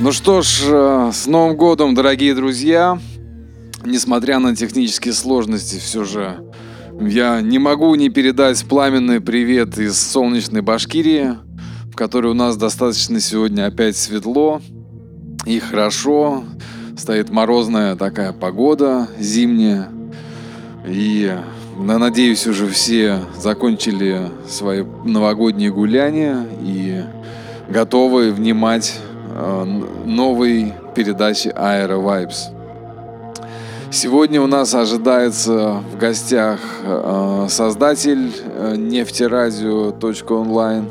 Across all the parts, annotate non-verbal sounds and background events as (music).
Ну что ж, э, с Новым годом, дорогие друзья! Несмотря на технические сложности, все же я не могу не передать пламенный привет из солнечной Башкирии, в которой у нас достаточно сегодня опять светло и хорошо. Стоит морозная такая погода зимняя. И надеюсь, уже все закончили свои новогодние гуляния и готовы внимать новой передаче Aero Vibes. Сегодня у нас ожидается в гостях э, создатель э, нефтерадио.онлайн,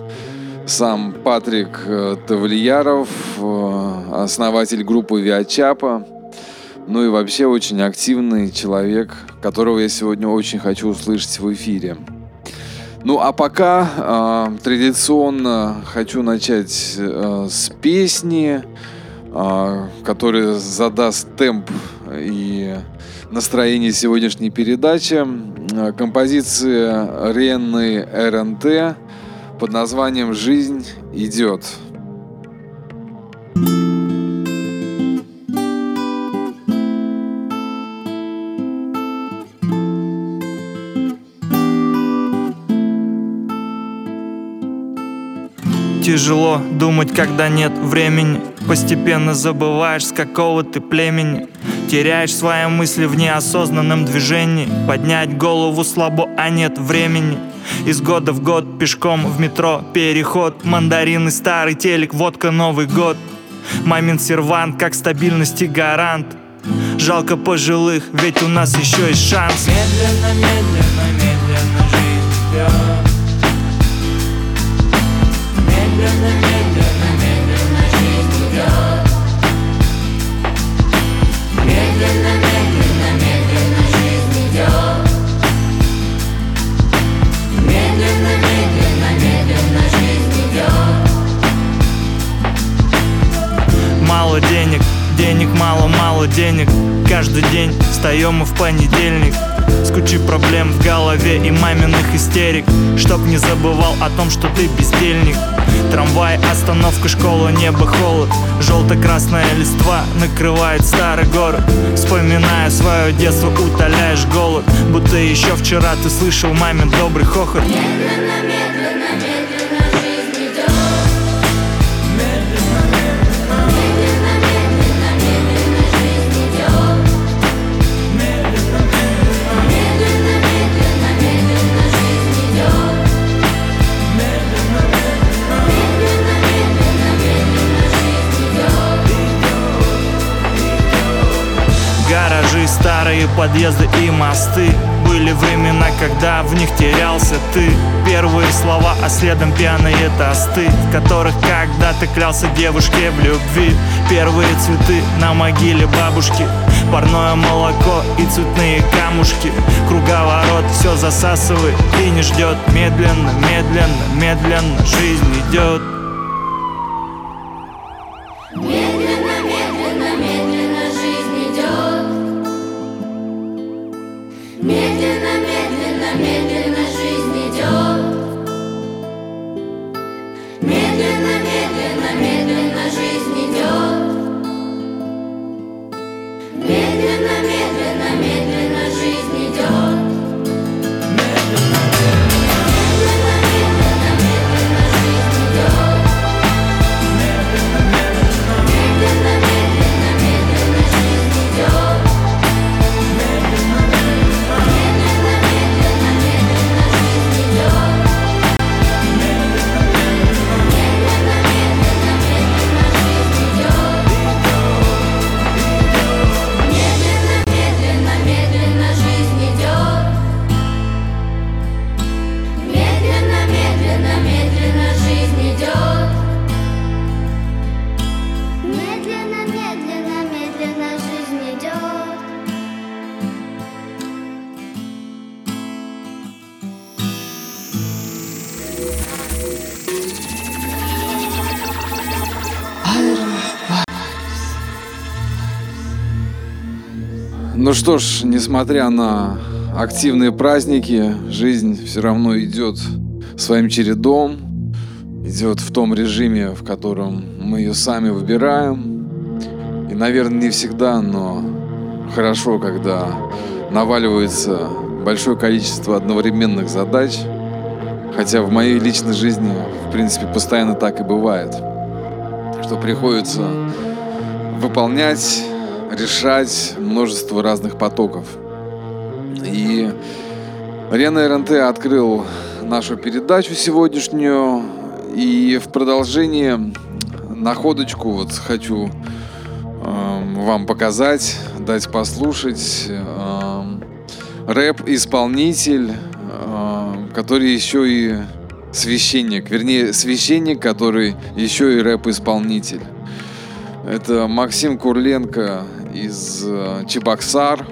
сам Патрик э, Тавлияров, основатель группы Виачапа, ну и вообще очень активный человек, которого я сегодня очень хочу услышать в эфире. Ну а пока э, традиционно хочу начать э, с песни, э, которая задаст темп и настроение сегодняшней передачи. Композиция Ренны РНТ под названием «Жизнь идет». Тяжело думать, когда нет времени. Постепенно забываешь, с какого ты племени. Теряешь свои мысли в неосознанном движении. Поднять голову слабо, а нет времени. Из года в год пешком в метро переход. Мандарины, старый телек, водка, Новый год. Мамин сервант, как стабильности гарант. Жалко пожилых, ведь у нас еще есть шанс. Медленно, медленно, медленно жизнь идет денег. Каждый день встаем мы в понедельник. С кучей проблем в голове и маминых истерик. Чтоб не забывал о том, что ты бездельник. Трамвай, остановка, школа, небо, холод. Желто-красная листва накрывает старый город. Вспоминая свое детство, утоляешь голод. Будто еще вчера ты слышал мамин добрый хохот. Медленно, старые подъезды и мосты. Были времена, когда в них терялся ты. Первые слова, а следом пьяные тосты В которых когда-то клялся девушке в любви. Первые цветы на могиле бабушки Парное молоко и цветные камушки. Круговорот все засасывает и не ждет Медленно, медленно, медленно жизнь идет Ну что ж, несмотря на активные праздники, жизнь все равно идет своим чередом, идет в том режиме, в котором мы ее сами выбираем. наверное, не всегда, но хорошо, когда наваливается большое количество одновременных задач. Хотя в моей личной жизни, в принципе, постоянно так и бывает. Что приходится выполнять, решать множество разных потоков. И Рена РНТ открыл нашу передачу сегодняшнюю. И в продолжение находочку вот хочу э, вам показать, дать послушать. Э, рэп-исполнитель, э, который еще и священник, вернее, священник, который еще и рэп-исполнитель. Это Максим Курленко из э, Чебоксар,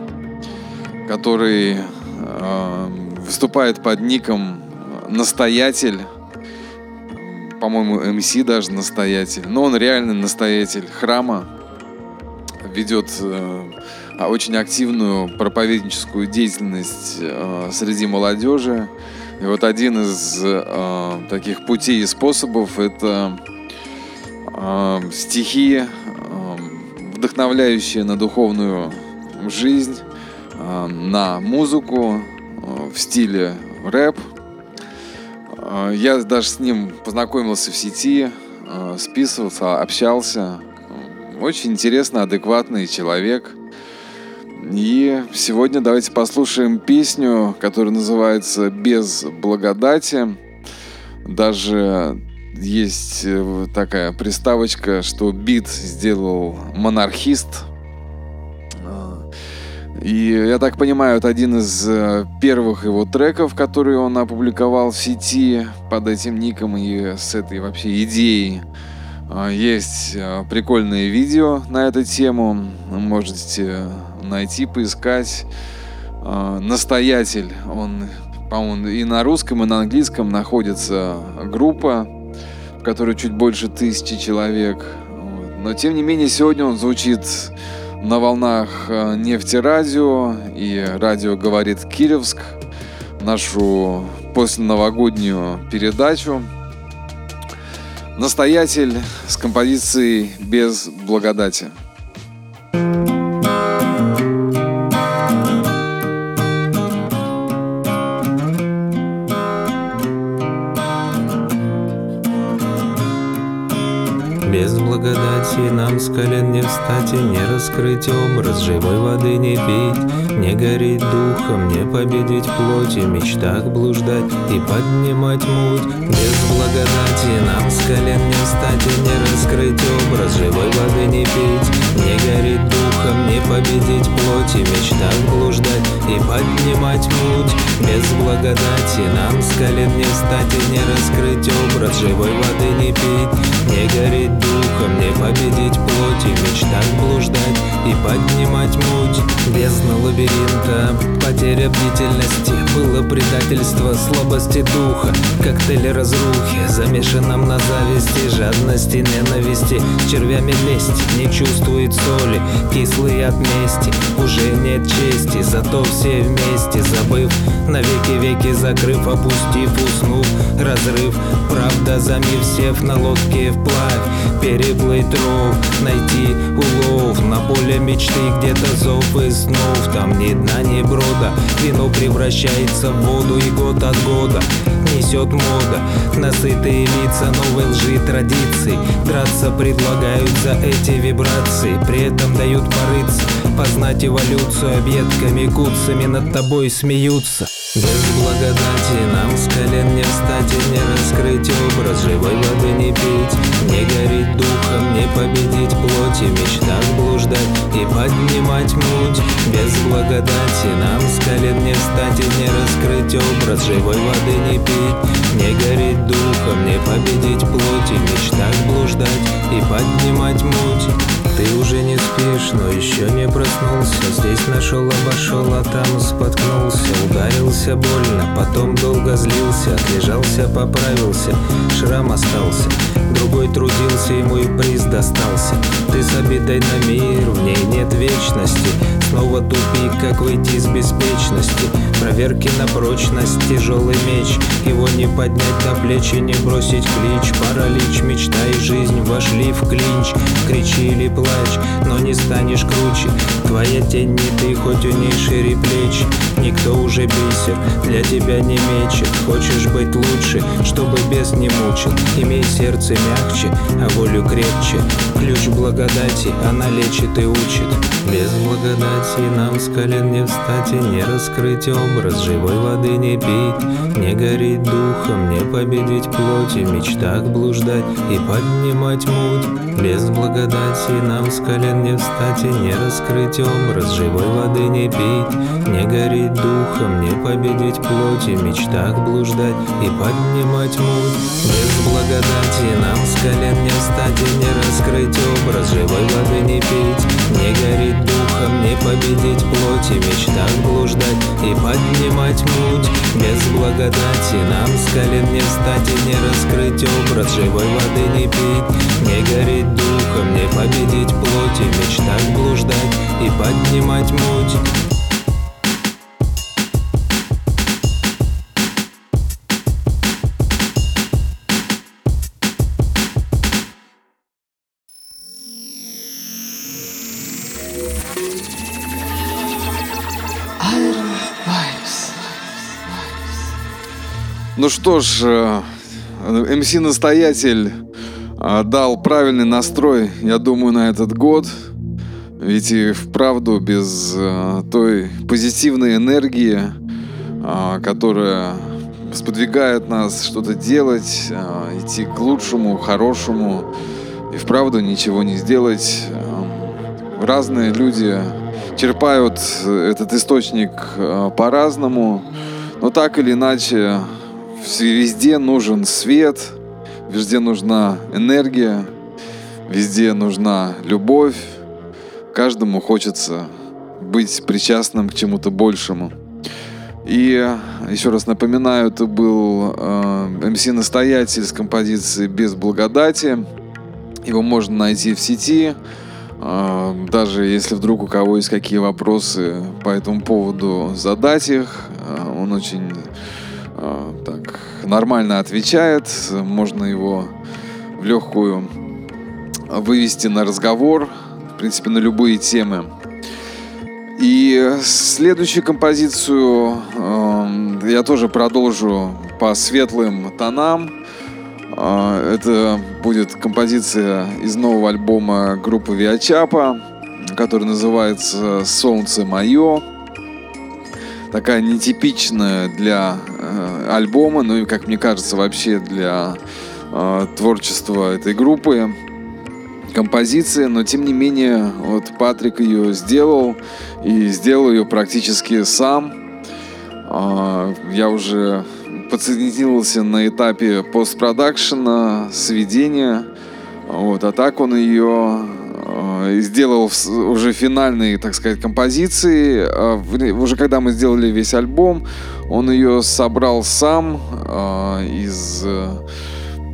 который э, выступает под ником Настоятель по-моему, МС даже настоятель. Но он реально настоятель храма. Ведет э, очень активную проповедническую деятельность среди молодежи. И вот один из таких путей и способов это стихи, вдохновляющие на духовную жизнь, э, на музыку э, в стиле рэп, а, я даже с ним познакомился в сети, списывался, общался. Очень интересный, адекватный человек. И сегодня давайте послушаем песню, которая называется «Без благодати». Даже есть э, такая приставочка, что бит сделал монархист – и я так понимаю, это один из э, первых его треков, которые он опубликовал в сети под этим ником и с этой вообще идеей. А, есть э, прикольные видео на эту тему, можете найти, поискать. А, настоятель, он, по-моему, и на русском, и на английском находится группа, в которой чуть больше тысячи человек. Но тем не менее сегодня он звучит на волнах э, нефтерадио и радио «Говорит Кировск» нашу посленовогоднюю передачу. Настоятель с композицией «Без благодати». Благодати Нам с колен не встать и не раскрыть образ Живой воды не пить, не гореть духом Не победить плоти, в мечтах блуждать И поднимать муть. Без благодати нам с колен не встать и не раскрыть образ Живой воды не пить, не гореть духом Не победить плоти, в мечтах блуждать И поднимать муть. Без благодати нам с колен не встать и не раскрыть образ Живой воды не пить, не гореть духом мне победить плоть и в мечтах блуждать и поднимать муть. Бездна лабиринта, потеря бдительности Было предательство, слабости духа. Коктейль разрухи, замешанном на зависти Жадности, ненависти, червями лезть Не чувствует соли, кислые от мести. Уже нет чести, зато все вместе Забыв, навеки веки закрыв Опустив, уснув, разрыв Правда, замив сев на лодке вплавь. Переплыть ров, найти улов. На поле мечты где-то зов и снов. Там ни дна, ни брода. Вино превращается в воду и год от года Несет мода Насытые лица новой лжи традиций. Драться предлагают за эти вибрации. При этом дают порыться Познать эволюцию объедками куцами Над тобой смеются. Без благодати нам с колен не встать и не раскрыть образ Живой воды не пить, не гореть духом, не победить плоть И в мечтах блуждать и поднимать муть. Без благодати нам с колен не встать и не раскрыть образ Живой воды не пить, не гореть духом, не победить плоть И в мечтах блуждать и поднимать муть ты уже не спишь, но еще не проснулся. Здесь нашел, обошел, а там споткнулся. Ударился больно, потом долго злился. Отлежался, поправился, шрам остался. Другой трудился, ему и приз достался. Ты с обидой на мир, в ней нет вечности Снова тупик, как выйти из беспечности. Проверки на прочность, тяжелый меч. Его не поднять до плечи, не бросить клич. Паралич, мечта и жизнь вошли в клинч. Кричи или плачь, но не станешь круче. Твоя тень не ты, хоть у ней шире плеч Никто уже бисер для тебя не мечет. Хочешь быть лучше, чтобы без не мучил. Имей сердце мягче, а волю крепче. Ключ благодати, она лечит и учит. Без благодати нам с колен не встать и не раскрыть образ Живой воды не пить, не гореть духом Не победить плоти, мечтах блуждать и поднимать муть. Без благодати нам с колен не встать и не раскрыть образ Живой воды не пить, не гореть духом Не победить плоти, мечтах блуждать и поднимать муть. Без благодати нам с колен не встать и не раскрыть образ Живой воды не пить, не гореть духом Не победить плоти, мечтах блуждать и поднимать муть. Без благодати нам с колен не встать и не раскрыть образ Живой воды не пить, не гореть духом Не победить плоти, мечтах блуждать и поднимать муть Ну что ж, э, МС Настоятель э, дал правильный настрой, я думаю, на этот год. Ведь и вправду без э, той позитивной энергии, которая сподвигает нас что-то делать, идти к лучшему, хорошему, и вправду ничего не сделать. Разные люди черпают этот источник по-разному, но так или иначе везде нужен свет, везде нужна энергия, везде нужна любовь. Каждому хочется быть причастным к чему-то большему. И еще раз напоминаю, это был э, МС Настоятель с композицией «Без благодати». Его можно найти в сети. Э, даже если вдруг у кого есть какие вопросы по этому поводу, задать их. Э, он очень так нормально отвечает. Можно его в легкую вывести на разговор, в принципе, на любые темы. И следующую композицию э, я тоже продолжу по светлым тонам. Э, это будет композиция из нового альбома группы Виачапа, который называется «Солнце мое». Такая нетипичная для э, альбома, ну и, как мне кажется, вообще для э, творчества этой группы композиция, но тем не менее, вот Патрик ее сделал и сделал ее практически сам. А, Я уже подсоединился на этапе постпродакшена, сведения. Вот, а так он ее э, сделал в с- уже финальные, так сказать, композиции. А Уже когда мы сделали весь альбом, он ее собрал сам э, из э,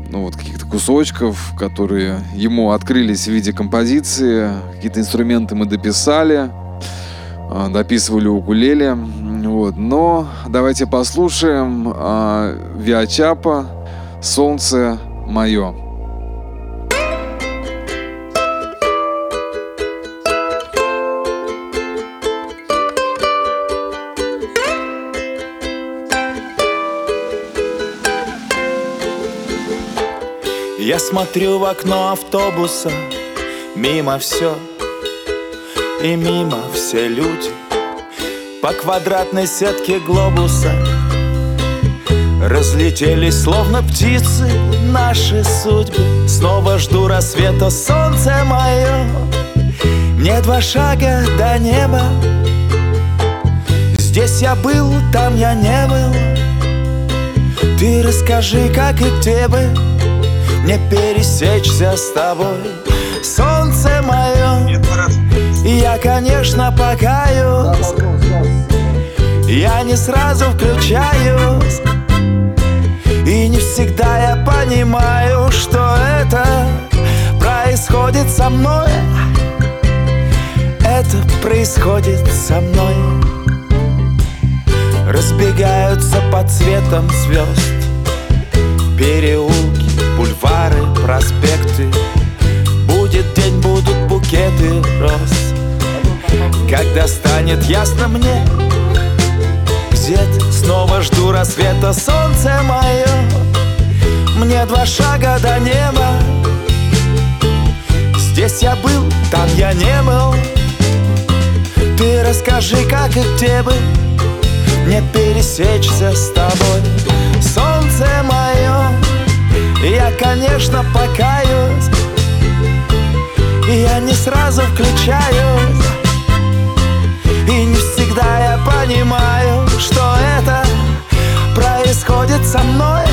ну, вот каких-то кусочков, которые ему открылись в виде композиции. Какие-то инструменты мы дописали, дописывали укулеле. Вот. Но давайте послушаем Виачапа «Солнце мое». Я смотрю в окно автобуса Мимо все И мимо все люди. По квадратной сетке глобуса Разлетелись словно птицы Наши судьбы. Снова жду рассвета Солнце мое Мне два шага до неба. Здесь я был, там я не был. Ты расскажи, как и тебе мне пересечься с тобой. Солнце мое Я, конечно, покаюсь Я не сразу включаюсь И не всегда я понимаю, что это Происходит со мной. Это происходит со мной. Разбегаются под цветом звезд Переулки, бульвары, проспекты. Будет день, будут букеты роз. Когда станет ясно мне Где-то снова жду рассвета солнце мое. Мне два шага до неба. Здесь я был, там я не был. Ты расскажи, как и где бы Мне пересечься с тобой Я, конечно, покаюсь. Я не сразу включаюсь. И не всегда я понимаю Что это происходит со мной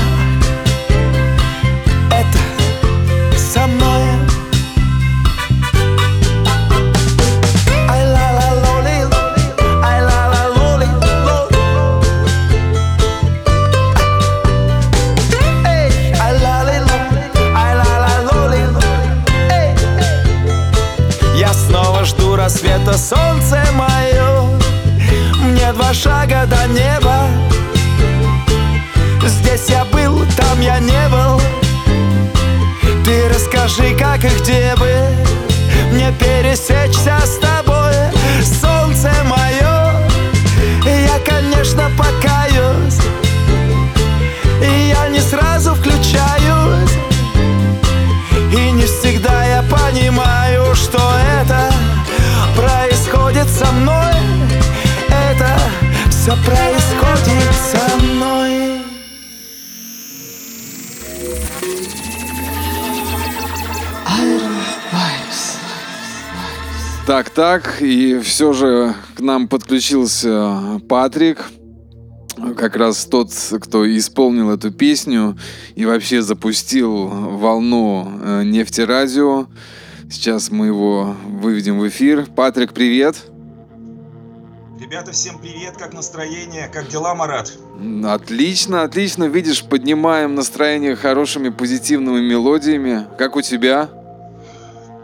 Ты расскажи, как и где бы Мне пересечься с тобой? Солнце мое Я, конечно, покаюсь. И я не сразу включаюсь. И не всегда я понимаю, что это происходит со мной. Это все происходит со мной Так, так, и все же к нам подключился Патрик, как раз тот, кто исполнил эту песню и вообще запустил волну э, нефтерадио. Сейчас мы его выведем в эфир. Патрик, привет. Ребята, всем привет, как настроение, как дела, Марат? Отлично, отлично. Видишь, поднимаем настроение хорошими позитивными мелодиями. Как у тебя?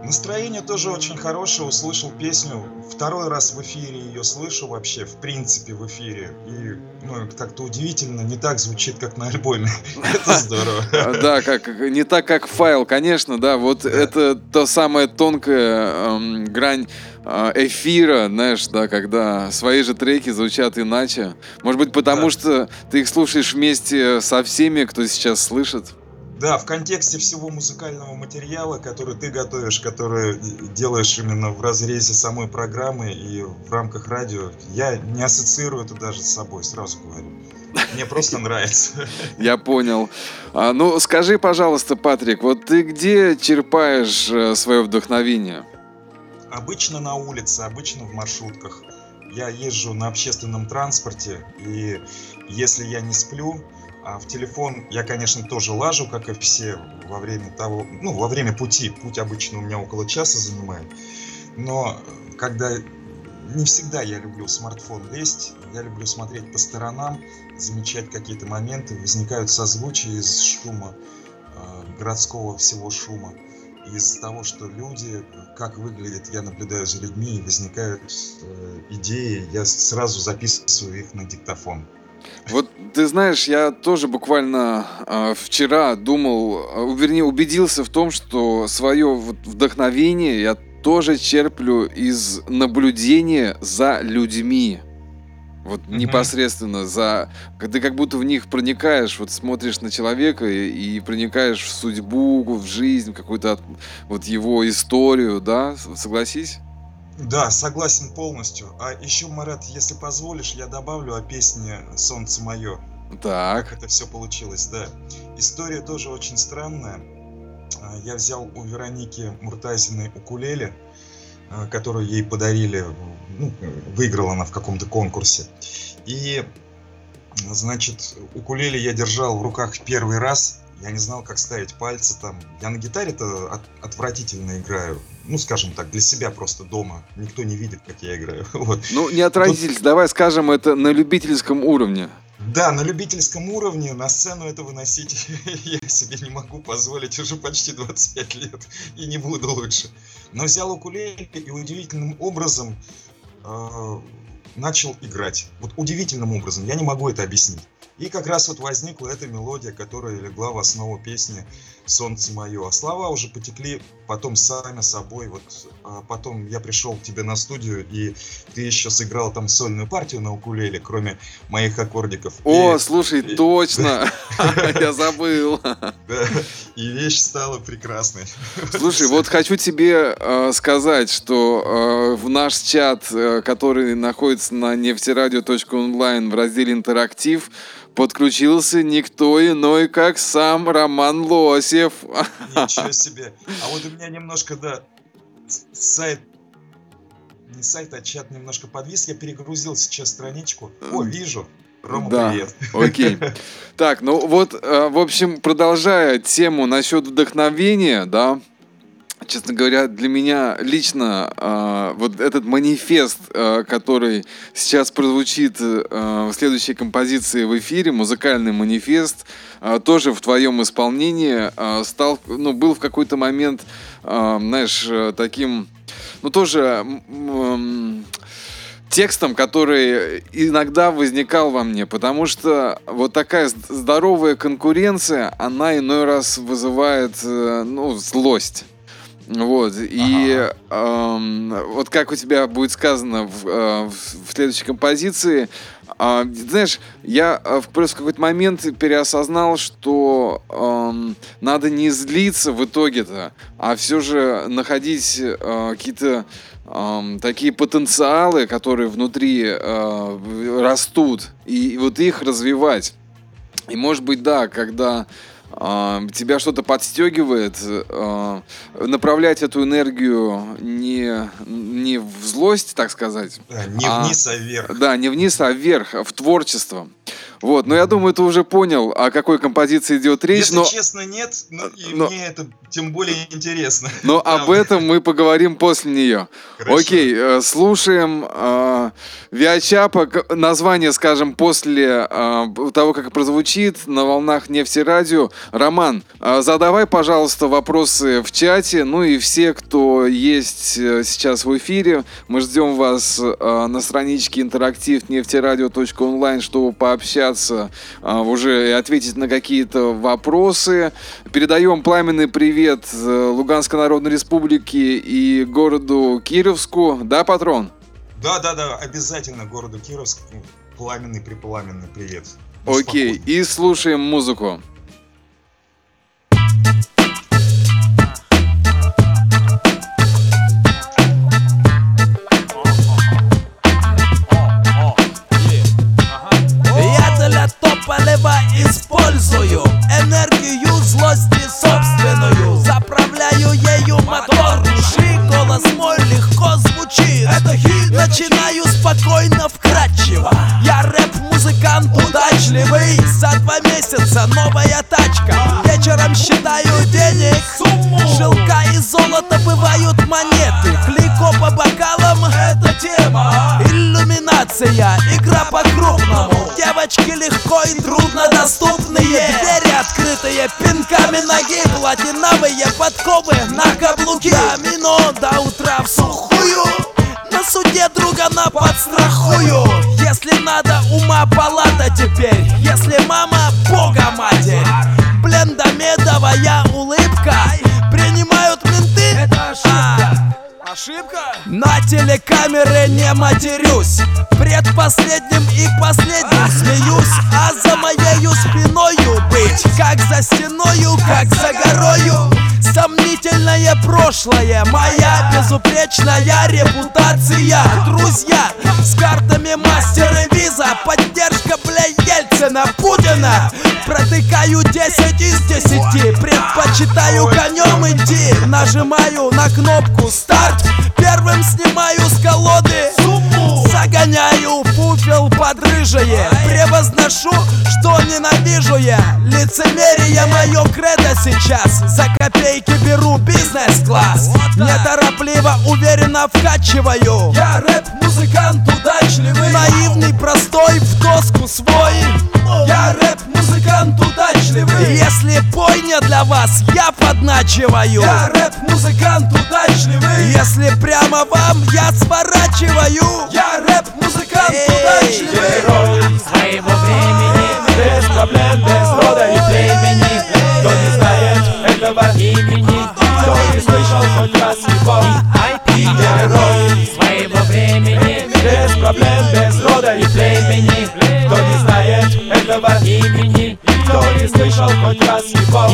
Настроение тоже очень хорошее, услышал песню. Второй раз в эфире ее слышу вообще, в принципе, в эфире. И, ну, как-то удивительно, не так звучит, как на альбоме. (laughs) Это здорово. (laughs) А, Да, как не так, как файл, конечно, да. Вот это та самая тонкая эм, грань э, эфира, знаешь, да, когда свои же треки звучат иначе. Может быть, потому что ты их слушаешь вместе со всеми, кто сейчас слышит. Да, в контексте всего музыкального материала, который ты готовишь, который делаешь именно в разрезе самой программы и в рамках радио, я не ассоциирую это даже с собой, сразу говорю. Мне просто нравится. (laughs) Я понял. А, ну, скажи, пожалуйста, Патрик, вот ты где черпаешь свое вдохновение? Обычно на улице, обычно в маршрутках. Я езжу на общественном транспорте, и если я не сплю, а в телефон я, конечно, тоже лажу, как и все, во время того, ну, во время пути. Путь обычно у меня около часа занимает. Но э, когда не всегда я люблю в смартфон лезть, я люблю смотреть по сторонам, замечать какие-то моменты, возникают созвучия из шума, э, городского всего шума из того, что люди, как выглядят, я наблюдаю за людьми, и возникают э, идеи, я сразу записываю их на диктофон. Вот ты знаешь, я тоже буквально э, вчера думал, э, вернее, убедился в том, что свое вот вдохновение я тоже черплю из наблюдения за людьми. Вот Мгм. непосредственно за... Ты как будто в них проникаешь, вот смотришь на человека и, и проникаешь в судьбу, в жизнь, в какую-то от- вот его историю, да? Согласись? Да, согласен полностью. А еще, Марат, если позволишь, я добавлю о песне «Солнце мое». Так. Как это все получилось, да. История тоже очень странная. А, Я взял у Вероники Муртазиной укулеле, а, которую ей подарили, ну, выиграла она в каком-то конкурсе. И, значит, укулеле я держал в руках первый раз. Я не знал, как ставить пальцы там. Я на гитаре-то от- отвратительно играю. Ну, скажем так, для себя просто дома. Никто не видит, как я играю. (laughs) Вот. Ну, не отразились, давай скажем, это на любительском уровне. Да, на любительском уровне на сцену это выносить (laughs) я себе не могу позволить уже почти 25 лет и не буду лучше. Но взял укулеле и удивительным образом э, начал играть. Вот удивительным образом, я не могу это объяснить. И как раз вот возникла эта мелодия, которая легла в основу песни «Солнце мое». А слова уже потекли потом сами собой. Вот а потом я пришел к тебе на студию, и ты еще сыграл там сольную партию на укулеле, кроме моих аккордиков. О, и, слушай, и, точно! (laughs) (laughs) Я забыл. И вещь стала прекрасной. Слушай, вот хочу тебе э, сказать, что э, в наш чат, э, который находится на нефтерадио.онлайн в разделе «Интерактив», подключился никто иной, как сам Роман Лосев. Ничего (laughs) себе. А вот у меня немножко, да, сайт не сайт, а чат немножко подвис. Я перегрузил сейчас страничку. О, вижу. Рома, да, привет. Окей. (laughs) Так, ну вот, э, в общем, продолжая тему насчет вдохновения, да, честно говоря, для меня лично э, вот этот манифест, э, который сейчас прозвучит э, в следующей композиции в эфире, музыкальный манифест, э, тоже в твоем исполнении э, стал, ну, был в какой-то момент, э, знаешь, таким, ну, тоже э, текстом, который иногда возникал во мне, потому что вот такая здоровая конкуренция, она иной раз вызывает, э, ну, злость. Вот, и ага. эм, вот как у тебя будет сказано в, э, в следующей композиции, э, знаешь, я э, просто в какой-то момент переосознал, что э, надо не злиться в итоге-то, а все же находить э, какие-то э, такие потенциалы, которые внутри э, растут, и, и вот их развивать. И может быть, да, когда тебя что-то подстегивает, а, направлять эту энергию не, не в злость, так сказать. Да, не а, вниз, а вверх. Да, не вниз, а вверх, в творчество. Вот, но я думаю, ты уже понял, о какой композиции идет речь. Если но... честно, нет, но, и но... мне это тем более интересно. Но об этом мы поговорим после нее. Хорошо. Окей, э, слушаем э, Виачапа, название, скажем, после э, того, как прозвучит на волнах нефти радио. Роман, э, задавай, пожалуйста, вопросы в чате, ну и все, кто есть э, сейчас в эфире, мы ждем вас э, на страничке интерактив нефтерадио.онлайн, чтобы пообщаться э, уже и ответить на какие-то вопросы. Передаем пламенный привет э, Луганской Народной Республике и городу Кировску. Да, патрон? Да, да, да, обязательно городу Кировск. Пламенный, припламенный привет. Окей, и слушаем музыку. Злости собственную. Заправляю ею мотор. Души Голос мой легко звучит. Это хит. Начинаю спокойно, вкрадчиво. Я рэп-музыкант удачливый. За два месяца новая тачка. Вечером считаю денег. Шелка и золото бывают монеты. Клико по бокалам Это тема. Иллюминация, игра по-крупному. Девочки легко и трудно доступные Пинками ноги Платиновые подковы на каблуки Домино до утра в сухую. На суде друга на подстрахую. Если надо, ума палата теперь. Если мама, бога матерь. Блин, домедовая улыбка. Принимают менты. Это ошибка. Ошибка? На телекамеры не матерюсь. Предпоследним и последним смеюсь А за моею спиною быть Как за стеною, как за горою. Сомнительное прошлое Моя безупречная репутация. Друзья с картами мастера виза Поддержка, бля, Ельцина, Путина. Протыкаю 10 из 10 Предпочитаю конем идти. Нажимаю на кнопку старт Первым снимаю с колоды. Загоняю пуфел под рыжее Превозношу, что ненавижу я. Лицемерие мое кредо сейчас. За копейки беру бизнес-класс. Неторопливо, уверенно вкачиваю. Я рэп-музыкант удачливый. Наивный, простой, в доску свой если вы. Если бойня для вас, я подначиваю. Я рэп-музыкант удачливый. Если прямо вам, я сворачиваю. Я рэп-музыкант удачливый. Герой своего времени. Без проблем, без рода и племени Кто не знает этого имени Кто не слышал хоть раз его. Герой своего времени. Без проблем, без рода и племени Кто не знает этого имени кто не слышал хоть раз его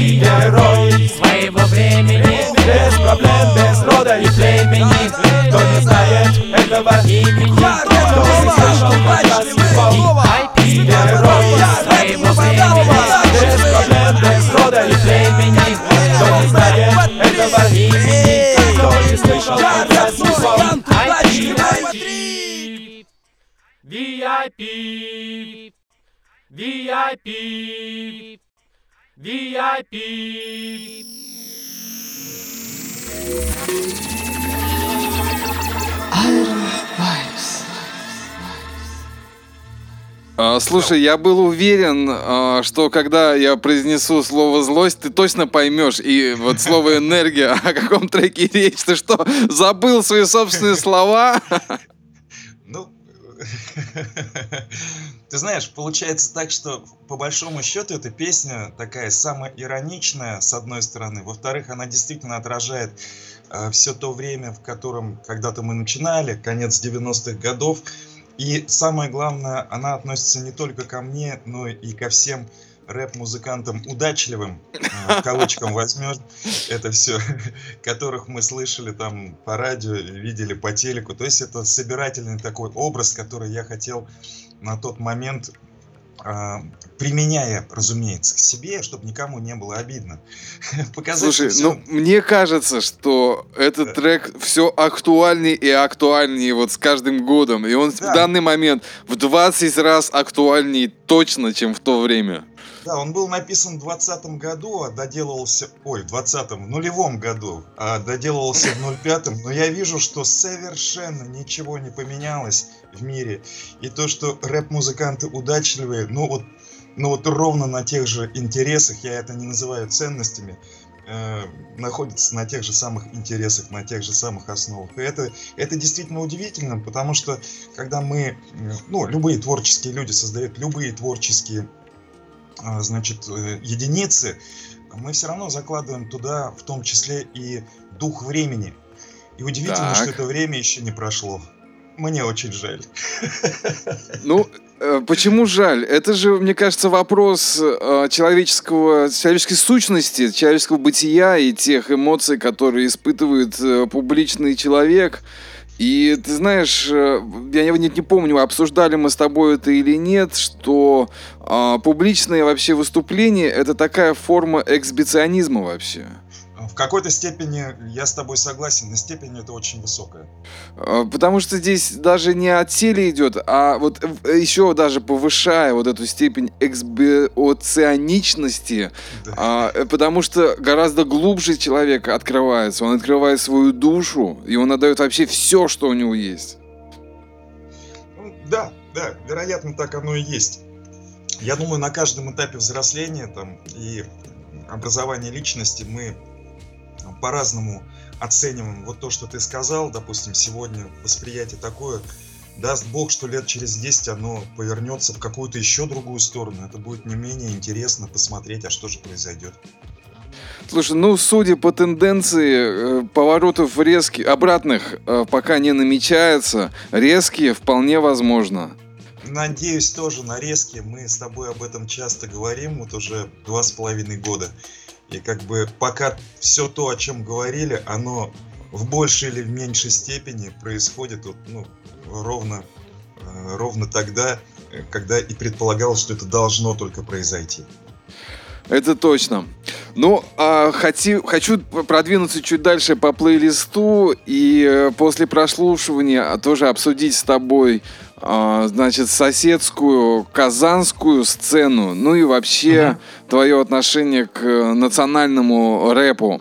Герой. Своего времени. Без проблем, без рода и племени. Кто не знает этого имени Кто не слышал хоть раз его Герой. Своего времени. Без проблем, без рода и племени. Кто не знает этого имени Кто не слышал хоть раз его VIP VIP VIP А, слушай, я был уверен, а, что когда я произнесу слово злость, ты точно поймешь. И вот слово энергия, (laughs) о каком треке речь? Ты что, забыл свои собственные слова? (laughs) (laughs) Ты знаешь, получается так, что по большому счету эта песня такая самая ироничная, с одной стороны. Во-вторых, она действительно отражает все то время, в котором когда-то мы начинали, конец 90-х годов. И самое главное, она относится не только ко мне, но и ко всем рэп-музыкантам удачливым, э, в кавычкам возьмем это все, (laughs) которых мы слышали там по радио, видели по телеку. То есть это собирательный такой образ, который я хотел на тот момент а, применяя, разумеется, к себе, чтобы никому не было обидно. (laughs) Показать, Слушай, все... ну мне кажется, что этот да. трек все актуальнее и актуальнее вот с каждым годом. И он да. в данный момент в 20 раз актуальнее точно, чем в то время. Да, он был написан в 20 году, а доделывался... Ой, в 20-м, в нулевом году, а доделывался в 05-м. Но я вижу, что совершенно ничего не поменялось в мире. И то, что рэп-музыканты удачливые, ну вот, ну вот ровно на тех же интересах, я это не называю ценностями, э, находятся на тех же самых интересах, на тех же самых основах. И это, это действительно удивительно, потому что когда мы, ну, любые творческие люди создают любые творческие значит, э, единицы, мы все равно закладываем туда в том числе и дух времени. И удивительно, так. что это время еще не прошло. Мне очень жаль. Ну, э, почему жаль? Это же, мне кажется, вопрос э, человеческого, человеческой сущности, человеческого бытия и тех эмоций, которые испытывает публичный человек. И ты знаешь, э, я не, не помню, обсуждали мы с тобой это или нет, что а, публичные вообще выступления это такая форма эксбиционизма вообще. В какой-то степени я с тобой согласен, на степень это очень высокая. А, потому что здесь даже не от теле идет, а вот еще даже повышая вот эту степень эксбиоционичности, да. а, э, потому что гораздо глубже человек открывается, он открывает свою душу, и он отдает вообще все, что у него есть. Ну, да, да, вероятно, так оно и есть. Я думаю, на каждом этапе взросления там, и образования личности мы по-разному оцениваем вот то, что ты сказал, допустим, сегодня восприятие такое, даст Бог, что лет через 10 оно повернется в какую-то еще другую сторону. Это будет не менее интересно посмотреть, а что же произойдет. Слушай, ну, судя по тенденции, э, поворотов резких, обратных э, пока не намечается, резкие вполне возможно. Надеюсь, тоже на резкие. Мы с тобой об этом часто говорим, вот уже два с половиной года. И как бы пока все то, о чем говорили, оно в большей или в меньшей степени происходит вот, ну, ровно, э, ровно тогда, когда и предполагалось, что это должно только произойти. Это точно. Ну, а хочу, хочу продвинуться чуть дальше по плейлисту и э, после прослушивания тоже обсудить с тобой значит, соседскую казанскую сцену, ну и вообще угу. твое отношение к национальному рэпу.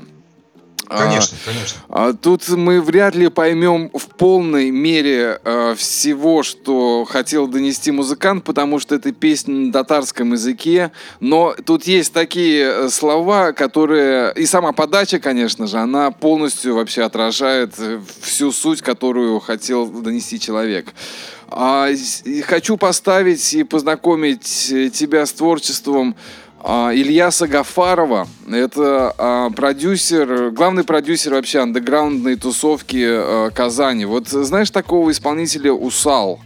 Конечно, конечно. А тут мы вряд ли поймем в полной мере э, всего, что хотел донести музыкант, потому что это песня на татарском языке. Но тут есть такие э, слова, которые... И сама подача, конечно же, она полностью вообще отражает э, всю суть, которую хотел донести человек. А, хочу поставить и познакомить э, тебя с творчеством а, Ильяса Гафарова. Это а, продюсер, главный продюсер вообще андеграундной тусовки а, Казани. Вот знаешь такого исполнителя Усал?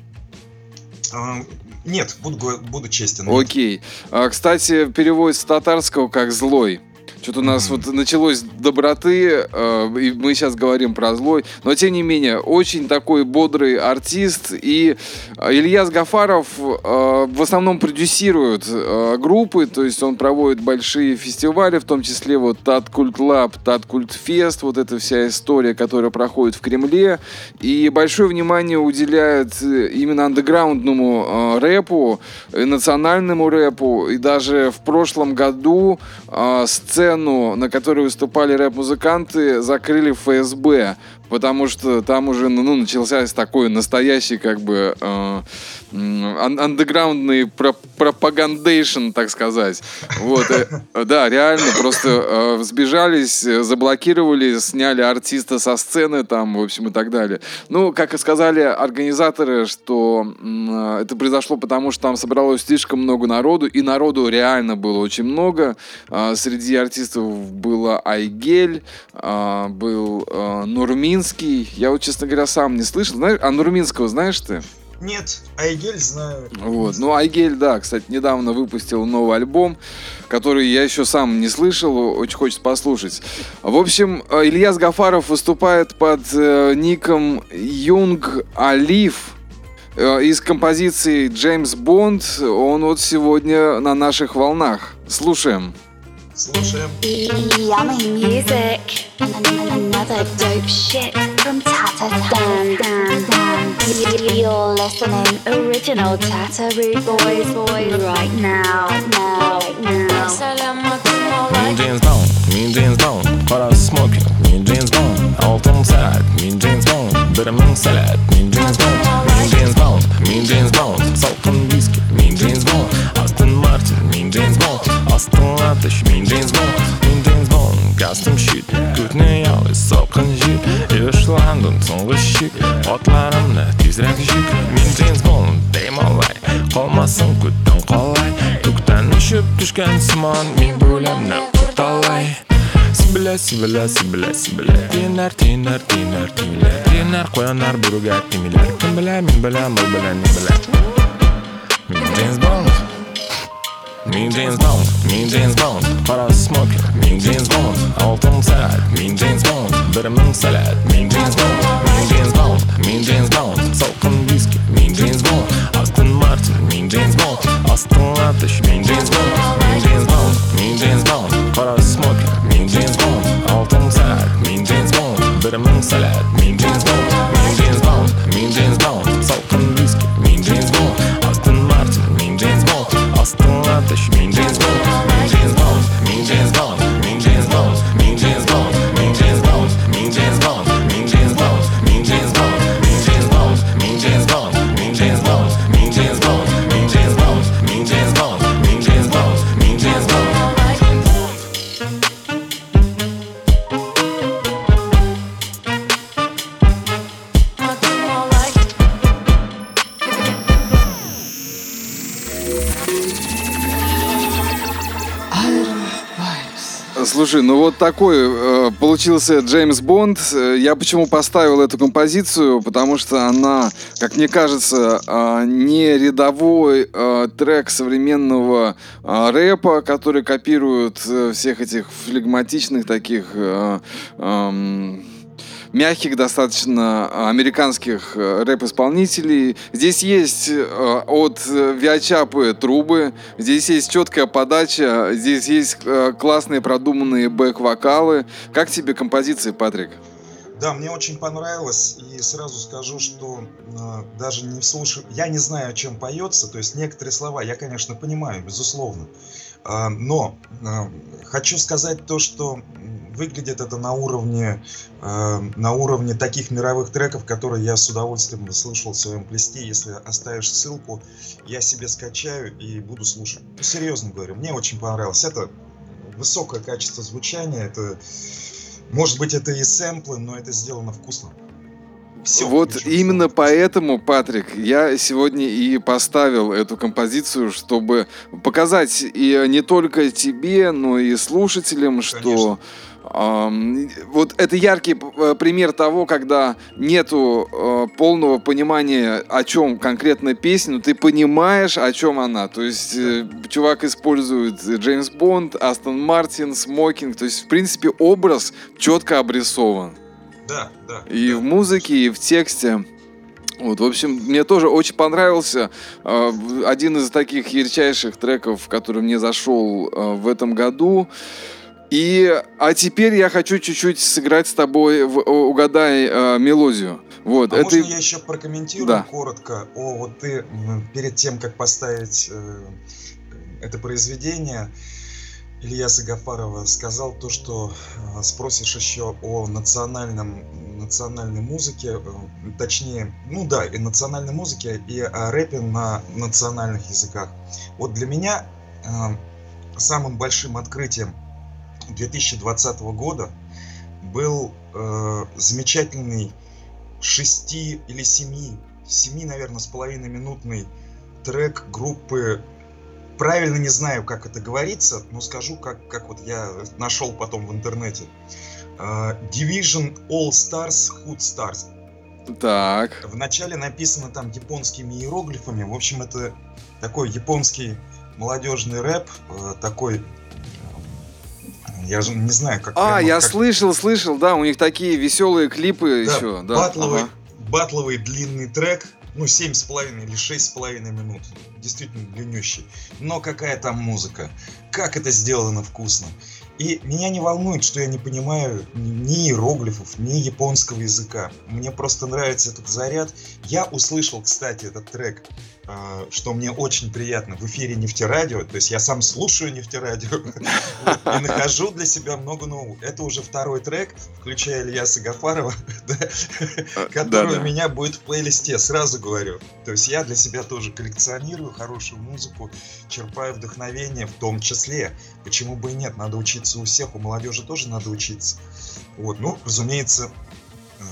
Нет, буду, буду честен. Окей. Кстати, переводится с татарского как «злой». Что-то у нас вот началось доброты, э, и мы сейчас говорим про злой. Но, тем не менее, очень такой бодрый артист. И э, Ильяс Гафаров э, в основном продюсирует э, группы, то есть он проводит большие фестивали, в том числе вот Tat Cult Lab, Tat Cult Fest, вот эта вся история, которая проходит в Кремле. И большое внимание уделяет э, именно андеграундному э, рэпу, э, национальному рэпу. И даже в прошлом году э, сцена сцену, на которой выступали рэп-музыканты, закрыли ФСБ потому что там уже ну, начался такой настоящий как бы э, андеграундный пропагандейшн, так сказать. Вот, э, (laughs) да, реально, просто э, сбежались, заблокировали, сняли артиста со сцены там, в общем, и так далее. Ну, как и сказали организаторы, что э, это произошло потому, что там собралось слишком много народу, и народу реально было очень много. Э, среди артистов было Айгель, э, был э, Нурмин, Нурминский, я вот, честно говоря, сам не слышал. Знаешь, а Нурминского знаешь ты? Нет, Айгель знаю. Вот, ну Айгель, да, кстати, недавно выпустил новый альбом, который я еще сам не слышал, очень хочется послушать. В общем, э, Ильяс Гафаров выступает под э, ником Юнг Алиф э, из композиции Джеймс Бонд. Он вот сегодня на наших волнах. Слушаем. Слушаем. Yummy music. Another dope shit from Tata Dan Dan Dan. You're listening original Tata Root Boys boys right now. Now. Now. Me James Bond, me James Bond, para smoking, me James Bond, altın saat, me James Bond, birimin salat, me James Bond, me James Bond, me James Bond, salkın viski, Astronatış Min James Bond Min James Bond Custom shit Күтне ялы сапкын жит Йышландым соңгы шик Атларымны тизрәк жик Мин Джеймс Бонд дей малай Калмасын күттен калай Түктән очып төшкән сыман Мин бүләмне урталай Сибелә, сибелә, сибелә, сибелә Тинәр, тинәр, тинәр, тинәр Тинәр, куянар, бүрегә тимиләр Кем белә, мин беләм, ул белә, ни белә Джеймс Бонд Min James Bond, Min James Bond Para smoke, Min James Bond Altın salat, Min James Bond Dırımın salat, Min James Bond Min James Bond, Min James Bond Salkın viski, Min jeans Bond Aston Martin, Min jeans Bond Aston ateş, Min James Bond Min James Bond, Min James Bond Para smoke, Min James Bond Altın salat, Min James Bond Dırımın salat вот такой э, получился Джеймс Бонд. Э, Я почему поставил эту композицию? Потому что она, как мне кажется, э, не рядовой э, трек современного э, рэпа, который копирует э, всех этих флегматичных таких э, эм, мягких достаточно американских э, рэп-исполнителей. Здесь есть э, от э, Виачапы трубы, здесь есть четкая подача, здесь есть э, классные продуманные бэк-вокалы. Как тебе композиции, Патрик? Да, мне очень понравилось, и сразу скажу, что э, даже не вслушав... Я не знаю, о чем поется, то есть некоторые слова я, конечно, понимаю, безусловно. Э, но э, хочу сказать то, что выглядит это на уровне, э, на уровне таких мировых треков, которые я с удовольствием слышал в своем плесте. Если оставишь ссылку, я себе скачаю и буду слушать. Ну, серьезно говорю, мне очень понравилось. Это высокое качество звучания, это, может быть, это и сэмплы, но это сделано вкусно. Все, вот именно сказать. поэтому, Патрик, я сегодня и поставил эту композицию, чтобы показать и не только тебе, но и слушателям, Конечно. что вот это яркий э, пример того, когда нету э, полного понимания, о чем конкретно песня, но ты понимаешь, о чем она. То есть э, чувак использует Джеймс Бонд, Астон Мартин, Смокинг, то есть в принципе образ четко обрисован. Да, да. И да. в музыке, и в тексте. Вот, в общем, мне тоже очень понравился э, один из таких ярчайших треков, который мне зашел э, в этом году. И, а теперь я хочу чуть-чуть сыграть с тобой в «Угадай э, мелодию». Вот, а это... можно я еще прокомментирую да. коротко? О, вот ты перед тем, как поставить э, это произведение, Ильяса Гафарова сказал то, что э, спросишь еще о национальном, национальной музыке, э, точнее, ну да, и национальной музыке, и о рэпе на национальных языках. Вот для меня э, самым большим открытием 2020 года был э, замечательный шести или семи, семи, наверное, с половиной минутный трек группы правильно не знаю, как это говорится, но скажу, как, как вот я нашел потом в интернете. Uh, Division All Stars Hood Stars. Так. Вначале написано там японскими иероглифами. В общем, это такой японский молодежный рэп, uh, такой э, я же не знаю, как. А, прямо, я как... слышал, слышал, да, у них такие веселые клипы да, еще, да. Батловый, ага. батловый длинный трек, ну, семь с половиной или шесть с половиной минут. Действительно длиннющий. Но какая там музыка? Как это сделано вкусно? И меня не волнует, что я не понимаю ни иероглифов, ни японского языка. Мне просто нравится этот заряд. Я услышал, кстати, этот трек, а, что мне очень приятно в эфире нефтерадио. То есть я сам слушаю нефтерадио (laughs) и нахожу для себя много нового. Это уже второй трек, включая Ильяса Гафарова, (laughs) а, который у меня будет в плейлисте, сразу говорю. То есть я для себя тоже коллекционирую хорошую музыку, черпаю вдохновение в том числе. Почему бы и нет? Надо учиться у всех, у молодежи тоже надо учиться. Вот, ну, разумеется, э,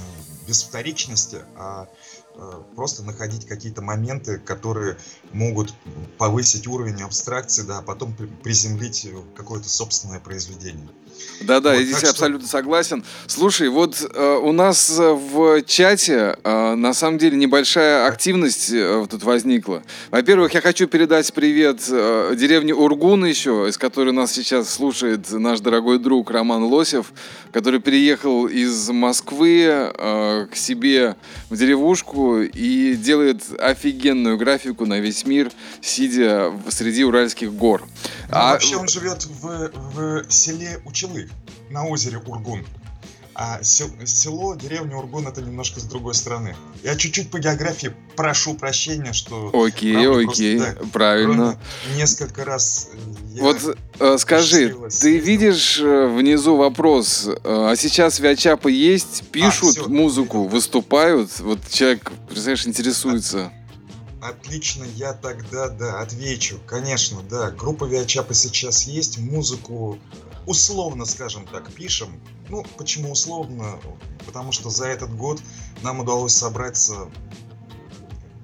без вторичности, а э, просто находить какие-то моменты, которые могут повысить уровень абстракции, да, а потом приземлить какое-то собственное произведение. Да-да, вот, я здесь абсолютно что... согласен. Слушай, вот э, у нас в чате э, на самом деле небольшая активность э, тут возникла. Во-первых, я хочу передать привет э, деревне Ургун еще, из которой нас сейчас слушает наш дорогой друг Роман Лосев, который переехал из Москвы э, к себе в деревушку и делает офигенную графику на весь мир, сидя среди Уральских гор. Ну, а вообще он живет в, в селе Учелы на озере Ургун. А село, деревня Ургун это немножко с другой стороны. Я чуть-чуть по географии прошу прощения, что... Окей, правда, окей, просто, да, правильно. Несколько раз я Вот э, скажи, ты видишь э, внизу вопрос, э, а сейчас Виачапы есть, пишут а, все, музыку, выступают? Вот человек, представляешь, интересуется. Отлично, я тогда, да, отвечу. Конечно, да, группа Виачапа сейчас есть, музыку условно, скажем так, пишем. Ну, почему условно? Потому что за этот год нам удалось собраться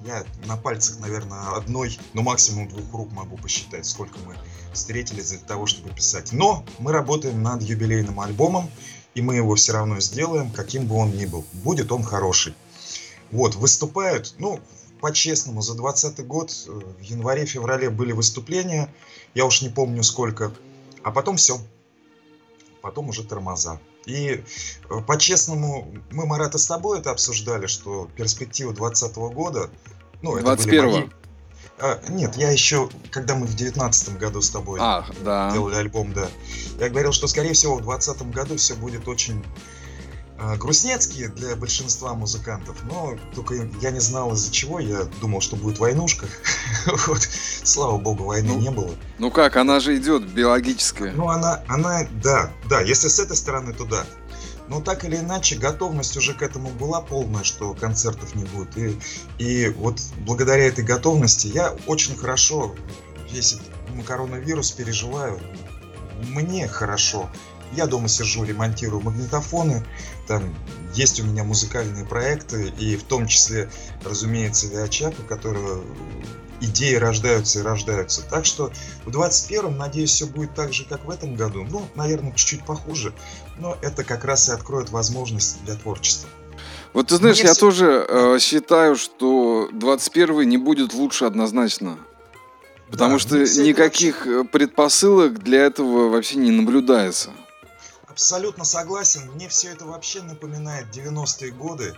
я на пальцах, наверное, одной, ну максимум двух рук могу посчитать, сколько мы встретились для того, чтобы писать. Но мы работаем над юбилейным альбомом, и мы его все равно сделаем, каким бы он ни был. Будет он хороший. Вот, выступают, ну, по-честному, за 20 год э, в январе-феврале были выступления, я уж не помню сколько, а потом все, потом уже тормоза. И э, по-честному, мы, Марата, с тобой это обсуждали, что перспектива 2020 года... Ну, 21 мои... а, Нет, я еще, когда мы в 2019 году с тобой а, да. делали альбом, да, я говорил, что, скорее всего, в 2020 году все будет очень грустнецкие для большинства музыкантов, но только я не знал из-за чего, я думал, что будет войнушка, (laughs) Вот, слава богу, войны Ну, не было. Ну как, она же идет, биологическая. Ну, она, она, да, да, если с этой стороны, то да. Но так или иначе, готовность уже к этому была полная, что концертов не будет. И, и вот благодаря этой готовности я очень хорошо весь этот коронавирус переживаю. Мне хорошо. Я дома сижу, ремонтирую магнитофоны, там есть у меня музыкальные проекты, и в том числе, разумеется, Виачапа, которые идеи рождаются и рождаются. Так что в 21-м, надеюсь, все будет так же, как в этом году. Ну, наверное, чуть-чуть похуже, но это как раз и откроет возможности для творчества. Вот ты знаешь, Мне я всё- тоже э, считаю, что 21 не будет лучше однозначно. Потому Да, что все никаких э, предпосылок для этого вообще не наблюдается. Абсолютно согласен. Мне все это вообще напоминает 90-е годы.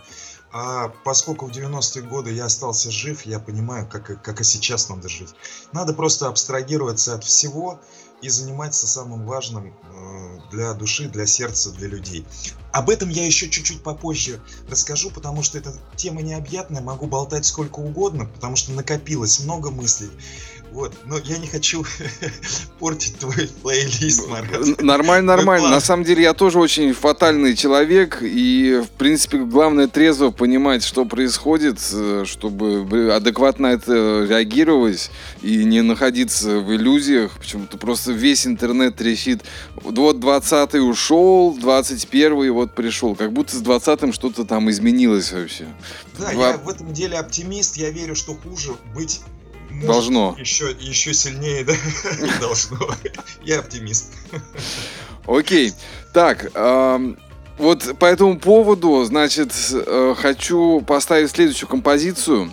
А поскольку в 90-е годы я остался жив, я понимаю, как, как и сейчас надо жить. Надо просто абстрагироваться от всего и заниматься самым важным э, для души, для сердца, для людей. Об этом я еще чуть-чуть попозже расскажу, потому что эта тема необъятная, могу болтать сколько угодно, потому что накопилось много мыслей. Вот, но я не хочу (laughs) портить твой плейлист, Марат. Н- Нормально, нормально. На самом деле я тоже очень фатальный человек, и, в принципе, главное трезво понимать, что происходит, э, чтобы адекватно это реагировать и не находиться в иллюзиях. Почему-то просто весь интернет трещит. Вот 20-й ушел, 21-й вот пришел. Как будто с 20-м что-то там изменилось вообще. Да, Два- я в этом деле оптимист. Я верю, что хуже быть может Должно. Еще, еще сильнее, да? (laughs) Должно. Я оптимист. Окей. Так, вот по этому поводу, значит, э, хочу поставить следующую композицию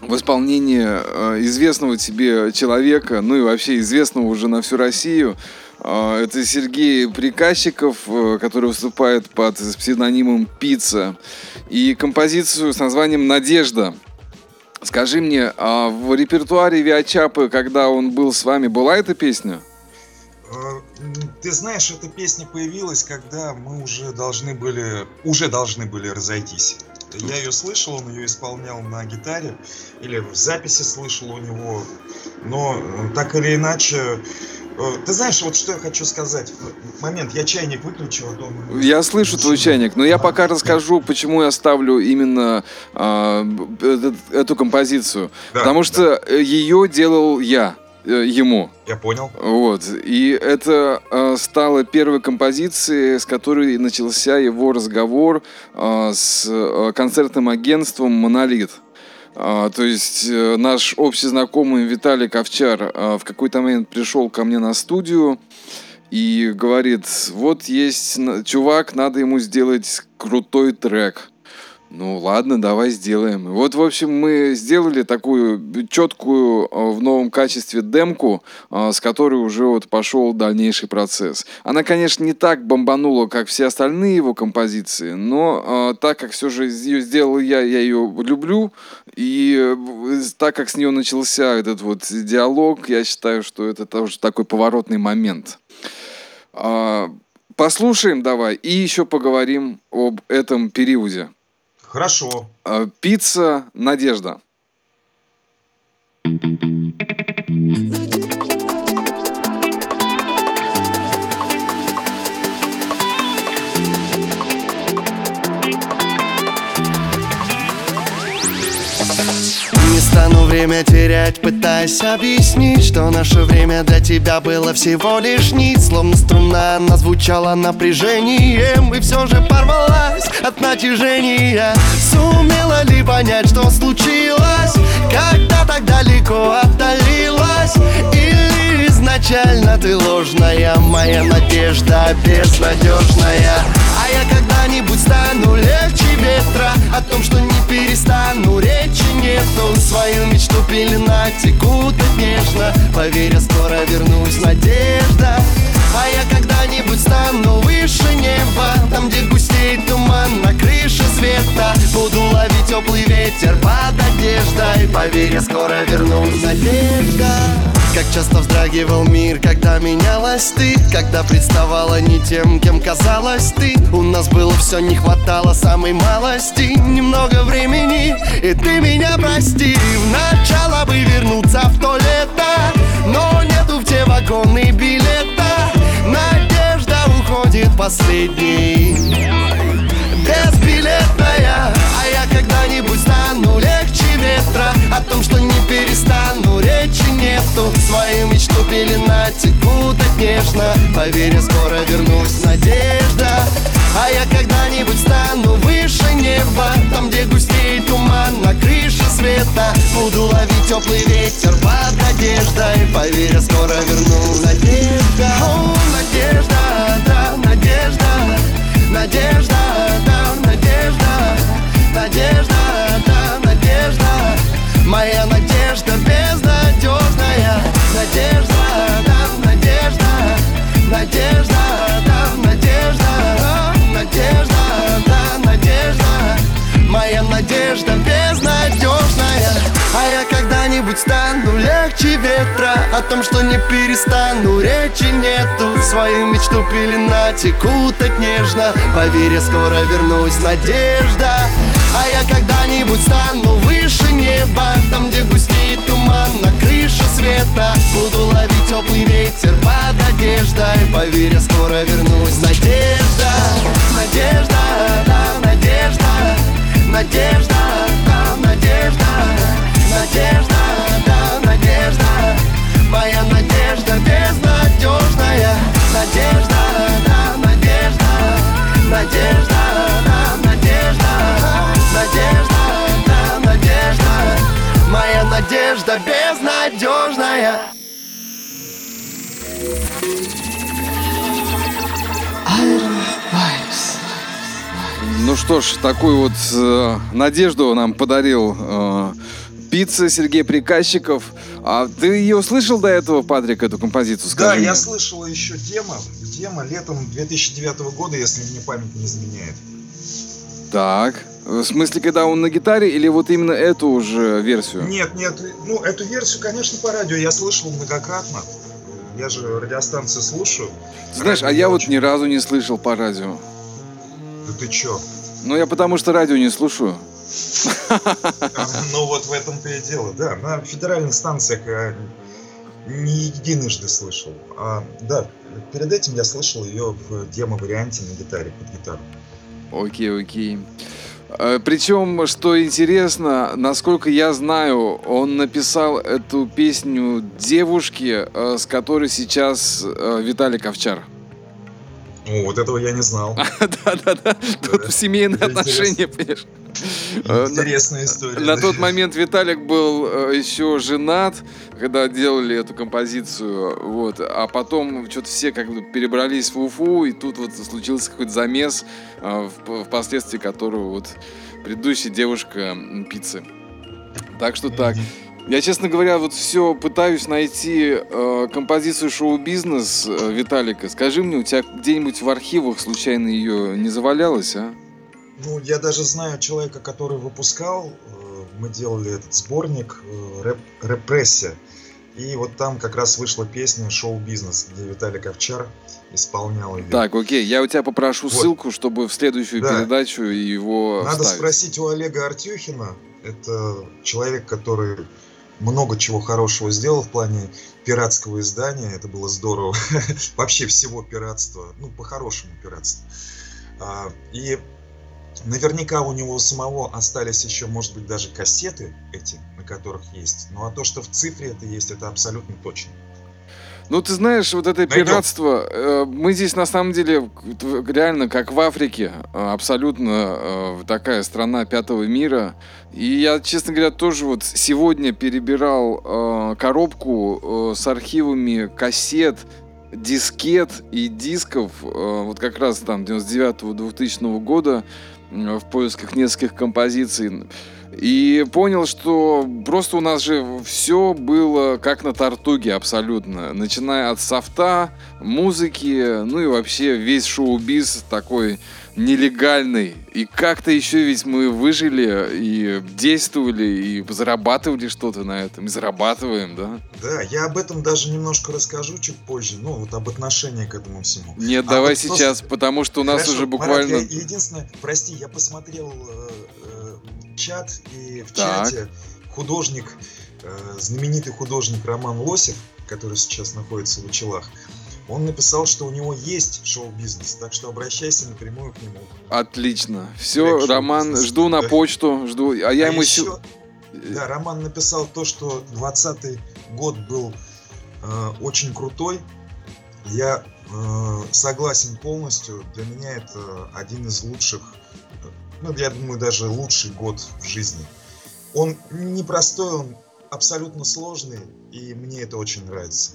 в исполнении э, известного тебе человека, ну и вообще известного уже на всю Россию. А, Это Сергей Приказчиков, э, который выступает под псевдонимом Пицца. И композицию с названием «Надежда». Скажи мне, а в репертуаре Виачапы, когда он был с вами, была эта песня? М, Ты знаешь, эта песня появилась, когда мы уже должны были, уже должны были разойтись. Я ее слышал, он ее исполнял на гитаре, или в записи слышал у него, но так или иначе... э, Ты знаешь, вот что я хочу сказать. Момент, я чайник выключил, а он- Я слышу твой чайник, но я пока расскажу, почему я ставлю именно этот- эту композицию. Да, Потому да, что э, ее делал я э, ему. Я понял. Вот. И это э, стало первой композицией, с которой начался его разговор э, с э, концертным агентством «Монолит». А, то есть э, наш общий знакомый Виталий Ковчар э, в какой-то момент пришел ко мне на студию и говорит, вот есть чувак, надо ему сделать крутой трек. Ну ладно, давай сделаем. И вот, в общем, мы сделали такую четкую э, в новом качестве демку, с которой уже вот пошел дальнейший процесс. Она, конечно, не так бомбанула, как все остальные его композиции, но так как все же ее сделал я, я ее люблю, и э, так как с нее начался этот вот диалог, я считаю, что это тоже такой поворотный момент. А, Послушаем давай и еще поговорим об этом периоде. Хорошо. А, Пицца Надежда. Не стану время терять, пытаясь объяснить Что наше время для тебя было всего лишь нить. Словно струна, она звучала напряжением И все же порвалась от натяжения. Сумела ли понять, что случилось Когда так далеко отдалилась? Или изначально ты ложная Моя надежда безнадежная А я когда-нибудь стану легче ветра О том, что не перестану, речи нету Свою мечту пеленать текут нежно. Поверь, я скоро вернусь, надежда. А я когда-нибудь стану выше неба Там, где густеет туман на крыше света. Буду ловить теплый ветер под одеждой. Поверь, я скоро вернусь, надежда как часто вздрагивал мир, когда менялась ты Когда представала не тем, кем казалась ты. У нас было все, не хватало самой малости. Немного времени, и ты меня прости. В начало бы вернуться в то лето Но нету в те вагоны билета. Надежда уходит последней. Безбилетная А я когда-нибудь стану легче ветра. О том, что не перестану, речи нету. Свою мечту пеленать и кутать нежно. Поверь, я скоро вернусь, надежда. А я когда-нибудь стану выше неба. Там, где густеет туман на крыше света. Буду ловить теплый ветер под одеждой. Поверь, я скоро верну. Надежда, о, надежда, да, надежда Надежда, да, надежда. Надежда, да, надежда. Моя надежда безнадежная Надежда, да, надежда. Надежда, да, надежда. Надежда, да, надежда Моя надежда безнадежная. А я когда-нибудь стану легче ветра. О том, что не перестану, речи нету. Свою мечту пеленать и кутать нежно. Поверь, я скоро вернусь, надежда. А я когда-нибудь стану выше неба. Там, где густеет туман на крыше света. Буду ловить теплый ветер под одеждой. Поверь, я скоро вернусь, надежда Надежда, да, надежда Надежда, да, надежда Надежда, да, надежда. Моя надежда безнадежная Надежда, да, надежда Надежда, да, надежда Надежда, да, надежда. Моя надежда безнадежная Ну что ж, такую вот э, надежду нам подарил э, пицца Сергей Приказчиков. А ты ее слышал до этого, Патрик, эту композицию? Да, Скажи я мне. слышал еще демо. Демо летом 2009 года, если мне память не изменяет. Так. В смысле, когда он на гитаре или вот именно эту уже версию? Нет, нет, ну эту версию, конечно, по радио я слышал многократно. Я же радиостанции слушаю. Знаешь, а Радио я вот очень- ни разу не слышал по радио. Да ты чё? Ну, я потому что радио не слушаю. Ну вот в этом-то и дело, да. На федеральных станциях не единожды слышал. А, да, перед этим я слышал ее в демо-варианте на гитаре, под гитару. Окей, окей. Причем, что интересно, насколько я знаю, он написал эту песню девушке, э, с которой сейчас э, Виталий Ковчар. О, вот этого я не знал. (laughs) Да-да-да, тут семейные отношения, понимаешь? Э, на- Интересная история. На тот момент Виталик был э, еще женат, когда делали эту композицию, вот, а потом что-то все как бы перебрались в Уфу, и тут вот случился какой-то замес, э, впоследствии которого вот предыдущая девушка пиццы. Так что так. Я, честно говоря, вот все пытаюсь найти э, композицию шоу-бизнес э, Виталика. Скажи мне, у тебя где-нибудь в архивах случайно ее не завалялось, а? Ну, я даже знаю человека, который выпускал. э, Мы делали этот сборник э, рэп, «Репрессия». И вот там как раз вышла песня «Шоу-бизнес», где Виталий Ковчар исполнял ее. Так, окей, я у тебя попрошу Вот. ссылку, чтобы в следующую Да. передачу его Надо вставить. спросить у Олега Артюхина. Это человек, который много чего хорошего сделал в плане пиратского издания. Это было здорово. (laughs) Вообще всего пиратства. Ну, по-хорошему пиратства. А, И наверняка у него самого остались еще, может быть, даже кассеты эти, на которых есть. Ну, а то, что в цифре это есть, это абсолютно точно. Ну, ты знаешь, вот это Найдем. пиратство, э, мы здесь на самом деле реально как в Африке, э, абсолютно э, такая страна пятого мира. И я, честно говоря, тоже вот сегодня перебирал э, коробку э, с архивами кассет, дискет и дисков, э, вот как раз там 99-2000 года э, в поисках нескольких композиций. И понял, что просто у нас же все было как на тартуге абсолютно. Начиная от софта, музыки, ну и вообще весь шоу-биз такой нелегальный. И как-то еще ведь мы выжили и действовали, и зарабатывали что-то на этом. И зарабатываем, да? Да, я об этом даже немножко расскажу чуть позже. Ну, вот об отношении к этому всему. Нет, А давай вот просто- сейчас, потому что у нас Хорошо, уже Марат, буквально... я единственное, прости, я посмотрел э, э, чат, и в Так. чате художник, э, знаменитый художник Роман Лосев, который сейчас находится в Учелах, Он написал, что у него есть шоу-бизнес, так что обращайся напрямую к нему. Отлично. Все, Блэк Роман, жду на да. почту, жду. А я А ему... еще- Да, Роман написал то, что 20 год был э, очень крутой. Я э, согласен полностью. Для меня это один из лучших, ну, я думаю, даже лучший год в жизни. Он непростой, он абсолютно сложный, и мне это очень нравится.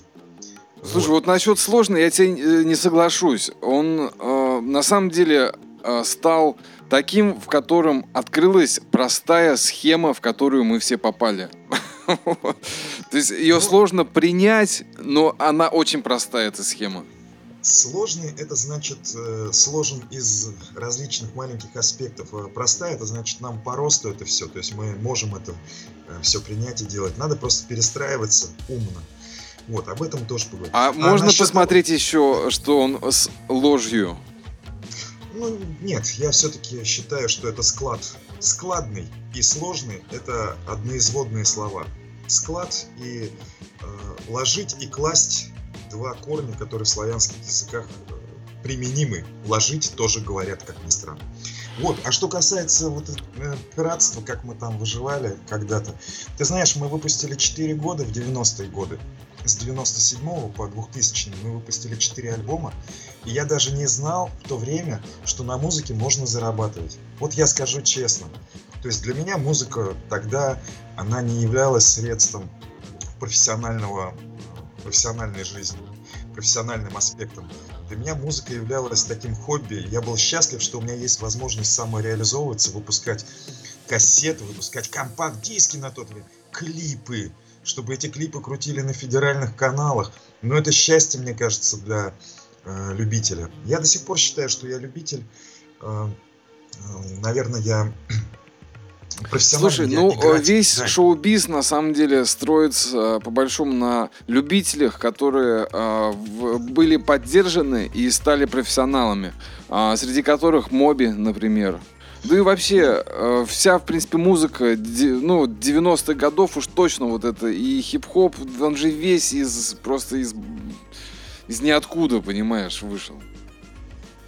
Слушай, вот насчет сложно я тебе э, не соглашусь. Он э, на самом деле э, стал таким, в котором открылась простая схема, в которую мы все попали. (laughs) То есть ее Ну- сложно принять, но она очень простая, эта схема. Сложный это значит э, сложен из различных маленьких аспектов. А Простая это значит нам по росту это все. То есть мы можем это все принять и делать. Надо просто перестраиваться умно. Вот, об этом тоже поговорим. А можно насчет посмотреть еще, что он с ложью? Ну, нет, я все-таки считаю, что это склад. Складный и сложный – это одноизводные слова. Склад и э, ложить и класть – два корня, которые в славянских языках э, применимы. Ложить тоже говорят, как ни странно. Вот, а что касается вот э, пиратства, как мы там выживали когда-то. Ты знаешь, мы выпустили 4 года в 90-е годы. С 97 по 2000 мы выпустили 4 альбома. И я даже не знал в то время, что на музыке можно зарабатывать. Вот я скажу честно. То есть для меня музыка тогда, она не являлась средством профессионального, профессиональной жизни, профессиональным аспектом. Для меня музыка являлась таким хобби. Я был счастлив, что у меня есть возможность самореализовываться, выпускать кассеты, выпускать компакт-диски на тот время, клипы, чтобы эти клипы крутили на федеральных каналах. Но это счастье, мне кажется, для э, любителя. Я до сих пор считаю, что я любитель. Э, э, наверное, я. Слушай, ну играть, весь шоу-биз на самом деле строится э, по большому на любителях, которые э, в- были поддержаны и стали профессионалами, а, среди которых Моби, например. Да и вообще, э, вся, в принципе, музыка, ну, 90-х годов уж точно вот это, и хип-хоп, он же весь из, просто из, из ниоткуда, понимаешь, вышел.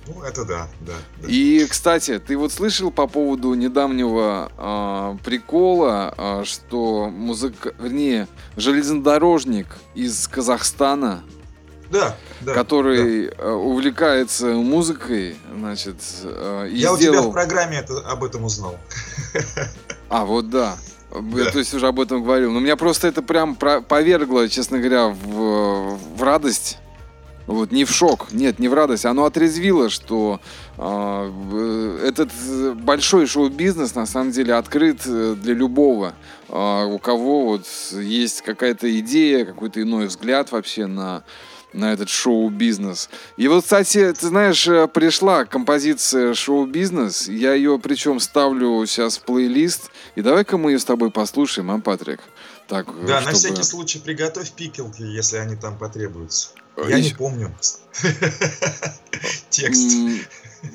Ну, это да, да. да. И, кстати, ты вот слышал по поводу недавнего а, прикола, а, что музык, вернее, железнодорожник из Казахстана, Да, да. который а, увлекается музыкой, значит, а, и Я у тебя в сделал. программе это, об этом узнал. А вот да. Я, Да. то есть уже об этом говорил. Но меня просто это прям про- повергло, честно говоря, в, в радость. Вот, не в шок, нет, не в радость. Оно отрезвило, что а, в- этот э, большой шоу-бизнес на самом деле открыт э, для любого, а, у кого вот есть какая-то идея, какой-то иной взгляд вообще на, на этот шоу-бизнес. И вот, кстати, ты знаешь, э, пришла композиция шоу-бизнес. Я ее причем ставлю сейчас в плейлист. И давай-ка мы ее с тобой послушаем, а, Патрик? Так, э, Да, на чтобы- всякий случай приготовь пикелки, если они там потребуются. Э, Я не помню (laughs) текст.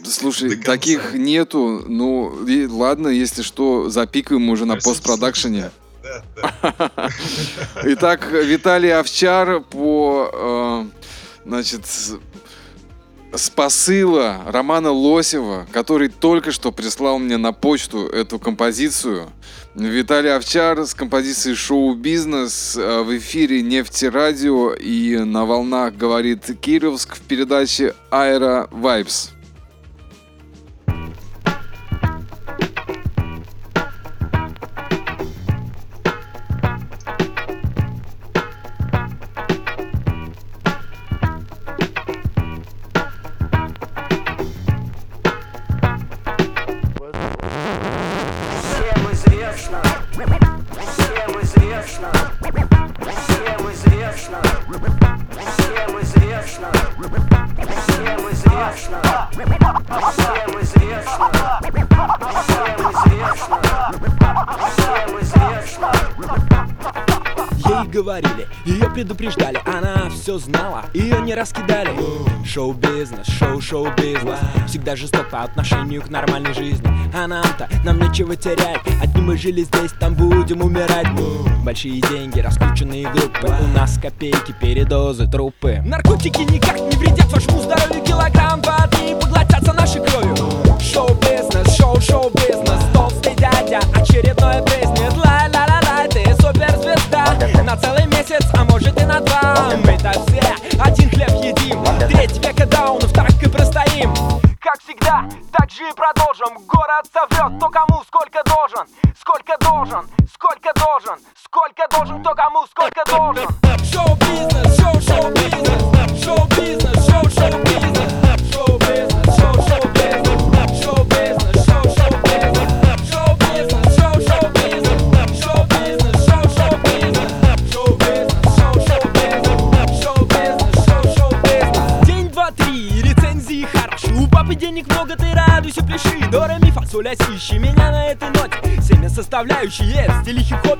Слушай, таких нету. Ну, ладно, если что, запикаем уже на На постпродакшене. Да, да. (laughs) Итак, Виталий Овчар по, э, значит, с- посыла Романа Лосева, который только что прислал мне на почту эту композицию. Виталий Овчар с композицией «Шоу-бизнес» э, в эфире «Нефтерадио» и на волнах говорит Кировск в передаче «Аэро Вайбс». Шоу-бизнес, шоу-шоу-бизнес. Всегда жесток по отношению к нормальной жизни. А нам-то, нам нечего терять. Одни мы жили здесь, там будем умирать. Большие деньги, раскрученные группы. У нас копейки, передозы, трупы. Наркотики никак не вредят составляющие Стили хип-хоп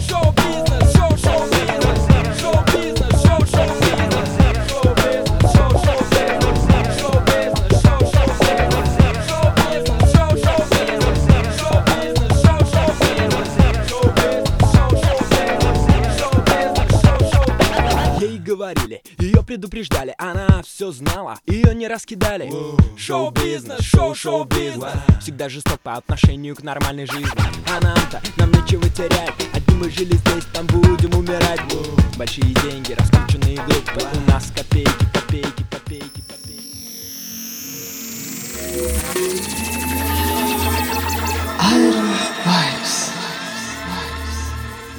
Show. Предупреждали, она все знала, ее не раскидали. Шоу-бизнес, шоу-шоу-бизнес, всегда жесток по отношению к нормальной жизни. А нам-то, нам нечего терять, одни мы жили здесь, там будем умирать. Большие деньги, раскрученные группы, у нас копейки, копейки, копейки, копейки.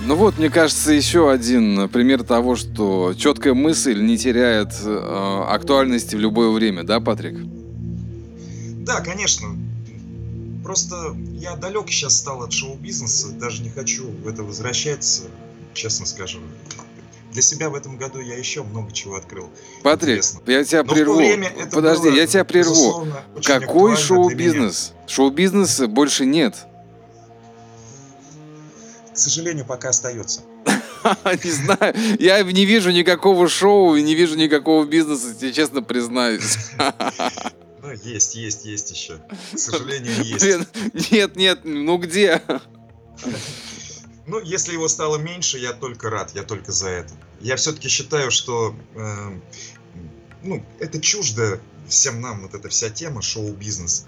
Ну вот, мне кажется, еще один пример того, что четкая мысль не теряет э, актуальности в любое время, да, Патрик? Да, конечно. Просто я далек сейчас стал от шоу-бизнеса, даже не хочу в это возвращаться, честно скажу. Для себя в этом году я еще много чего открыл. Патрик, интересного. я тебя Но прерву. Подожди, было, я тебя прерву. Какой шоу-бизнес? Шоу-бизнеса больше нет. К сожалению, пока остается. (laughs) Не знаю, я не вижу никакого шоу и не вижу никакого бизнеса, тебе честно признаюсь. (laughs) Ну, есть, есть, есть еще. К (laughs) сожалению, есть. Блин, нет, нет, ну где? Ну, если его стало меньше, я только рад, я только за это. Я все-таки считаю, что э, ну, это чуждо всем нам, вот эта вся тема шоу-бизнес.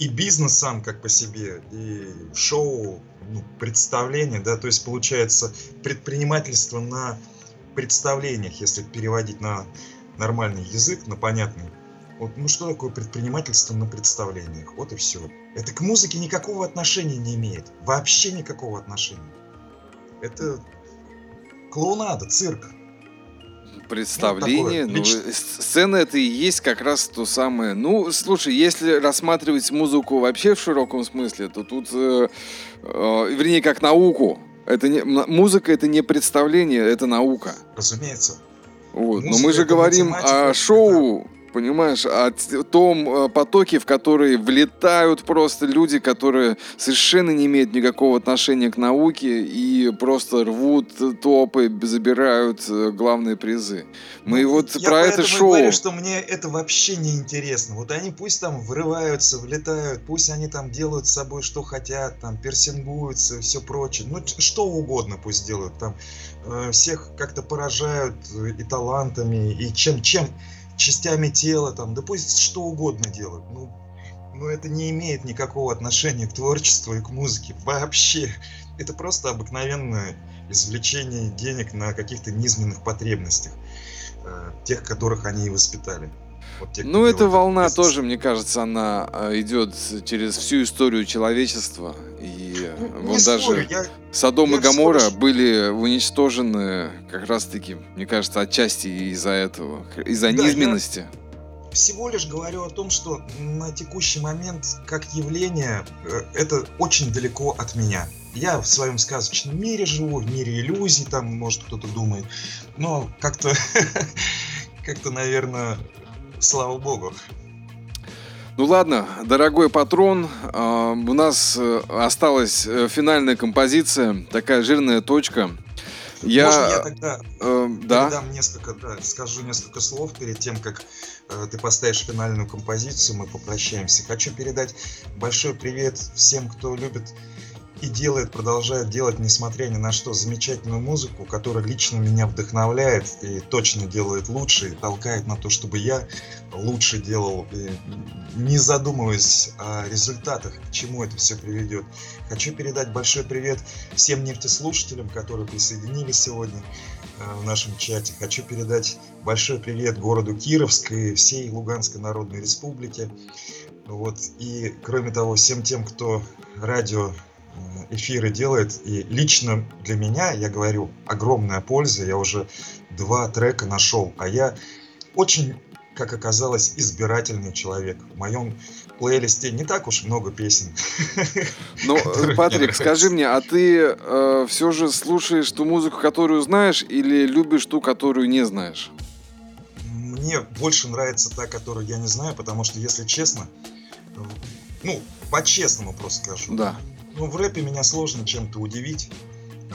И бизнес сам как по себе, и шоу, ну, представление, да, то есть получается предпринимательство на представлениях, если переводить на нормальный язык, на понятный. Вот, ну что такое предпринимательство на представлениях? Вот и все. Это к музыке никакого отношения не имеет. Вообще никакого отношения. Это клоунада, цирк. Представление, Ну, ну, такое, э, с- сцена это и есть как раз то самое. Ну, слушай, если рассматривать музыку вообще в широком смысле, то тут, э, э, вернее, как науку. Это не, музыка это не представление, это наука. Разумеется. Вот. Но мы же это говорим о шоу, понимаешь, о том э, потоке, в который влетают просто люди, которые совершенно не имеют никакого отношения к науке и просто рвут топы, забирают э, главные призы. Мы вот Ну, Я про это шоу. говорю, что мне это вообще не интересно. Вот они пусть там врываются, влетают, пусть они там делают с собой что хотят, там персингуются и все прочее. Ну, что угодно пусть делают. Там э, всех как-то поражают э, и талантами, и чем, чем частями тела там. Да пусть что угодно делают. Ну, но это не имеет никакого отношения к творчеству и к музыке. Вообще. Это просто обыкновенное извлечение денег на каких-то низменных потребностях, э, тех, которых они и воспитали. Вот те, ну, эта волна бизнес. тоже, мне кажется, она э, идет через всю историю человечества. И ну, вон даже спорю, я, Содом я и Гамора спорю. были уничтожены как раз-таки, мне кажется, отчасти из-за этого, из-за да, низменности. Я всего лишь говорю о том, что на текущий момент, как явление, э, это очень далеко от меня. Я в своем сказочном мире живу, в мире иллюзий, там, может, кто-то думает. Но как-то, (laughs) как-то, наверное, слава богу. Ну ладно, дорогой патрон, э, у нас э, осталась э, финальная композиция, такая жирная точка. Я, Можно я тогда э, да? несколько, да, скажу несколько слов перед тем, как э, ты поставишь финальную композицию, мы попрощаемся. Хочу передать большой привет всем, кто любит и делает, продолжает делать, несмотря ни на что, замечательную музыку, которая лично меня вдохновляет и точно делает лучше, и толкает на то, чтобы я лучше делал, не задумываясь о результатах, к чему это все приведет. Хочу передать большой привет всем нефтеслушателям, которые присоединились сегодня э, в нашем чате. Хочу передать большой привет городу Кировск и всей Луганской Народной Республике. Вот. И, кроме того, всем тем, кто радио эфиры делает. И лично для меня, я говорю, огромная польза. Я уже два трека нашел. А я очень, как оказалось, избирательный человек. В моем плейлисте не так уж много песен. (laughs) Ну, Патрик, скажи мне, а ты э, все же слушаешь ту музыку, которую знаешь, или любишь ту, которую не знаешь? Мне больше нравится та, которую я не знаю, потому что, если честно, э, ну, по-честному просто скажу. Да. Ну, в рэпе меня сложно чем-то удивить.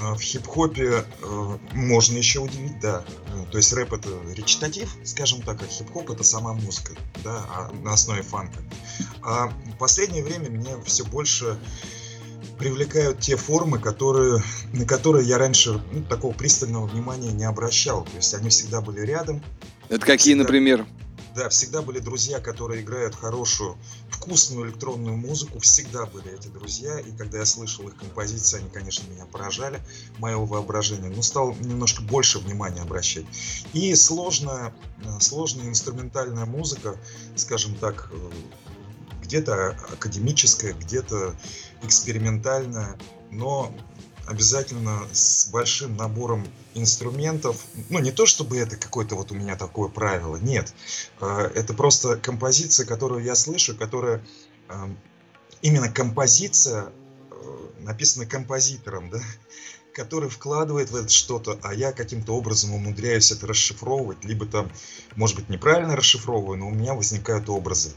А, в хип-хопе э, можно еще удивить, да. Ну, то есть рэп это речитатив, скажем так, а хип-хоп это сама музыка, да, а, на основе фанка. А в последнее время мне все больше привлекают те формы, которые, на которые я раньше ну, такого пристального внимания не обращал. То есть они всегда были рядом. Это какие, всегда... например? Да, всегда были друзья, которые играют хорошую, вкусную электронную музыку. Всегда были эти друзья. И когда я слышал их композиции, они, конечно, меня поражали, моего воображения. Но стал немножко больше внимания обращать. И сложная, сложная инструментальная музыка, скажем так, где-то академическая, где-то экспериментальная, но обязательно с большим набором инструментов. Ну, не то чтобы это какое-то вот у меня такое правило, нет. А, это просто композиция, которую я слышу, которая именно композиция э, написана композитором, да, который вкладывает в это что-то, а я каким-то образом умудряюсь это расшифровывать, либо там, может быть, неправильно расшифровываю, но у меня возникают образы.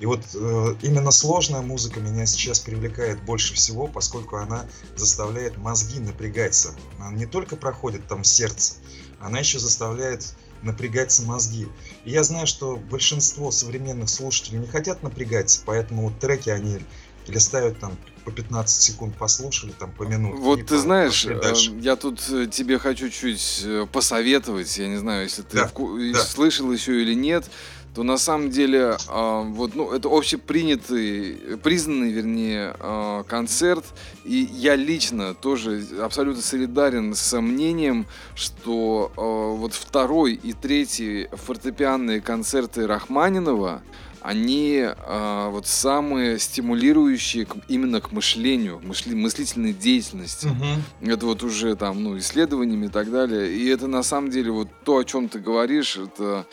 И вот э, именно сложная музыка меня сейчас привлекает больше всего, поскольку она заставляет мозги напрягаться. Она не только проходит там сердце, она еще заставляет напрягаться мозги. И я знаю, что большинство современных слушателей не хотят напрягаться, поэтому вот треки они листают там по 15 секунд послушали, там по минуте. Вот ты знаешь, э, я тут э, тебе хочу чуть э, посоветовать, я не знаю, если ты да, вку- да. слышал еще или нет, то на самом деле э, вот ну это общепринятый, признанный, вернее, э, концерт, и я лично тоже абсолютно солидарен с мнением, что э, вот второй и третий фортепианные концерты Рахманинова они э, вот самые стимулирующие к, именно к мышлению, мысли, мыслительной деятельности. Угу. Это вот уже там, ну, исследованиями и так далее. И это на самом деле вот то, о чем ты говоришь, это,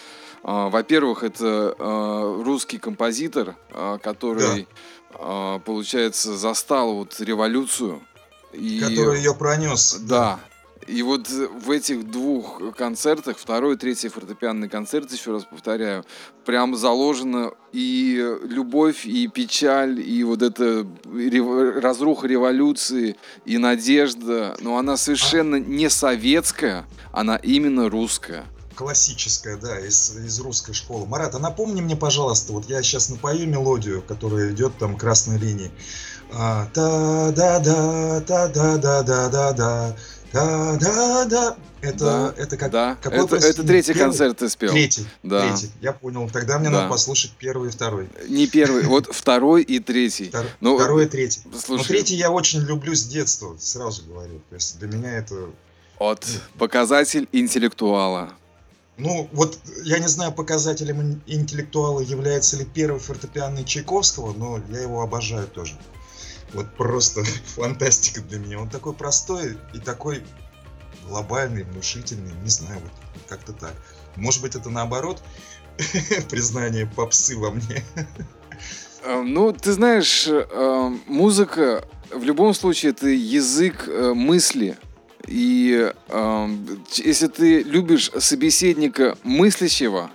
во-первых, это э, русский композитор, э, который, да. получается, застал вот революцию. И, который ее пронес. Да, и вот в этих двух концертах, второй и третий фортепианный концерт, еще раз повторяю, прям заложена и любовь, и печаль, и вот эта разруха революции, и надежда. Но она совершенно не советская, она именно русская классическая, да, из, из русской школы. Марат, а напомни мне, пожалуйста, вот я сейчас напою мелодию, которая идет там красной линией. та да да та да да да да да Да, да, да. Это, Да, это как да. какой Это, это третий первый? концерт ты спел. Третий. Да. Третий. Я понял. Тогда мне Да. надо послушать первый и второй. Не первый, вот второй и третий. Втор- Ну, Второй и третий. Но Слушай, третий я очень люблю с детства, сразу говорю. То есть для меня это от показатель интеллектуала. Ну, вот я не знаю, показателем ин- интеллектуала является ли первый фортепианный Чайковского, но я его обожаю тоже. Вот просто (laughs) фантастика для меня. Он такой простой и такой глобальный, внушительный, не знаю, вот как-то так. Может быть, это наоборот (laughs) признание попсы во мне. Э, Ну, ты знаешь, э, музыка в любом случае это язык э, мысли. И э, если ты любишь собеседника мыслящего,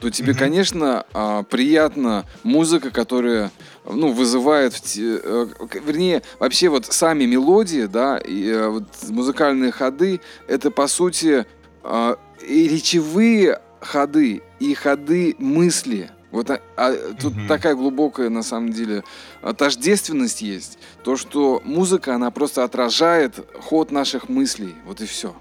то тебе, Мгм. конечно, а, приятна музыка, которая ну, вызывает, в те- э, вернее, вообще вот сами мелодии, да, и э, вот музыкальные ходы, это по сути а, и речевые ходы, и ходы мысли. Вот а- а тут Мгм. такая глубокая, на самом деле, а, тождественность есть. То, что музыка, она просто отражает ход наших мыслей. Вот и все.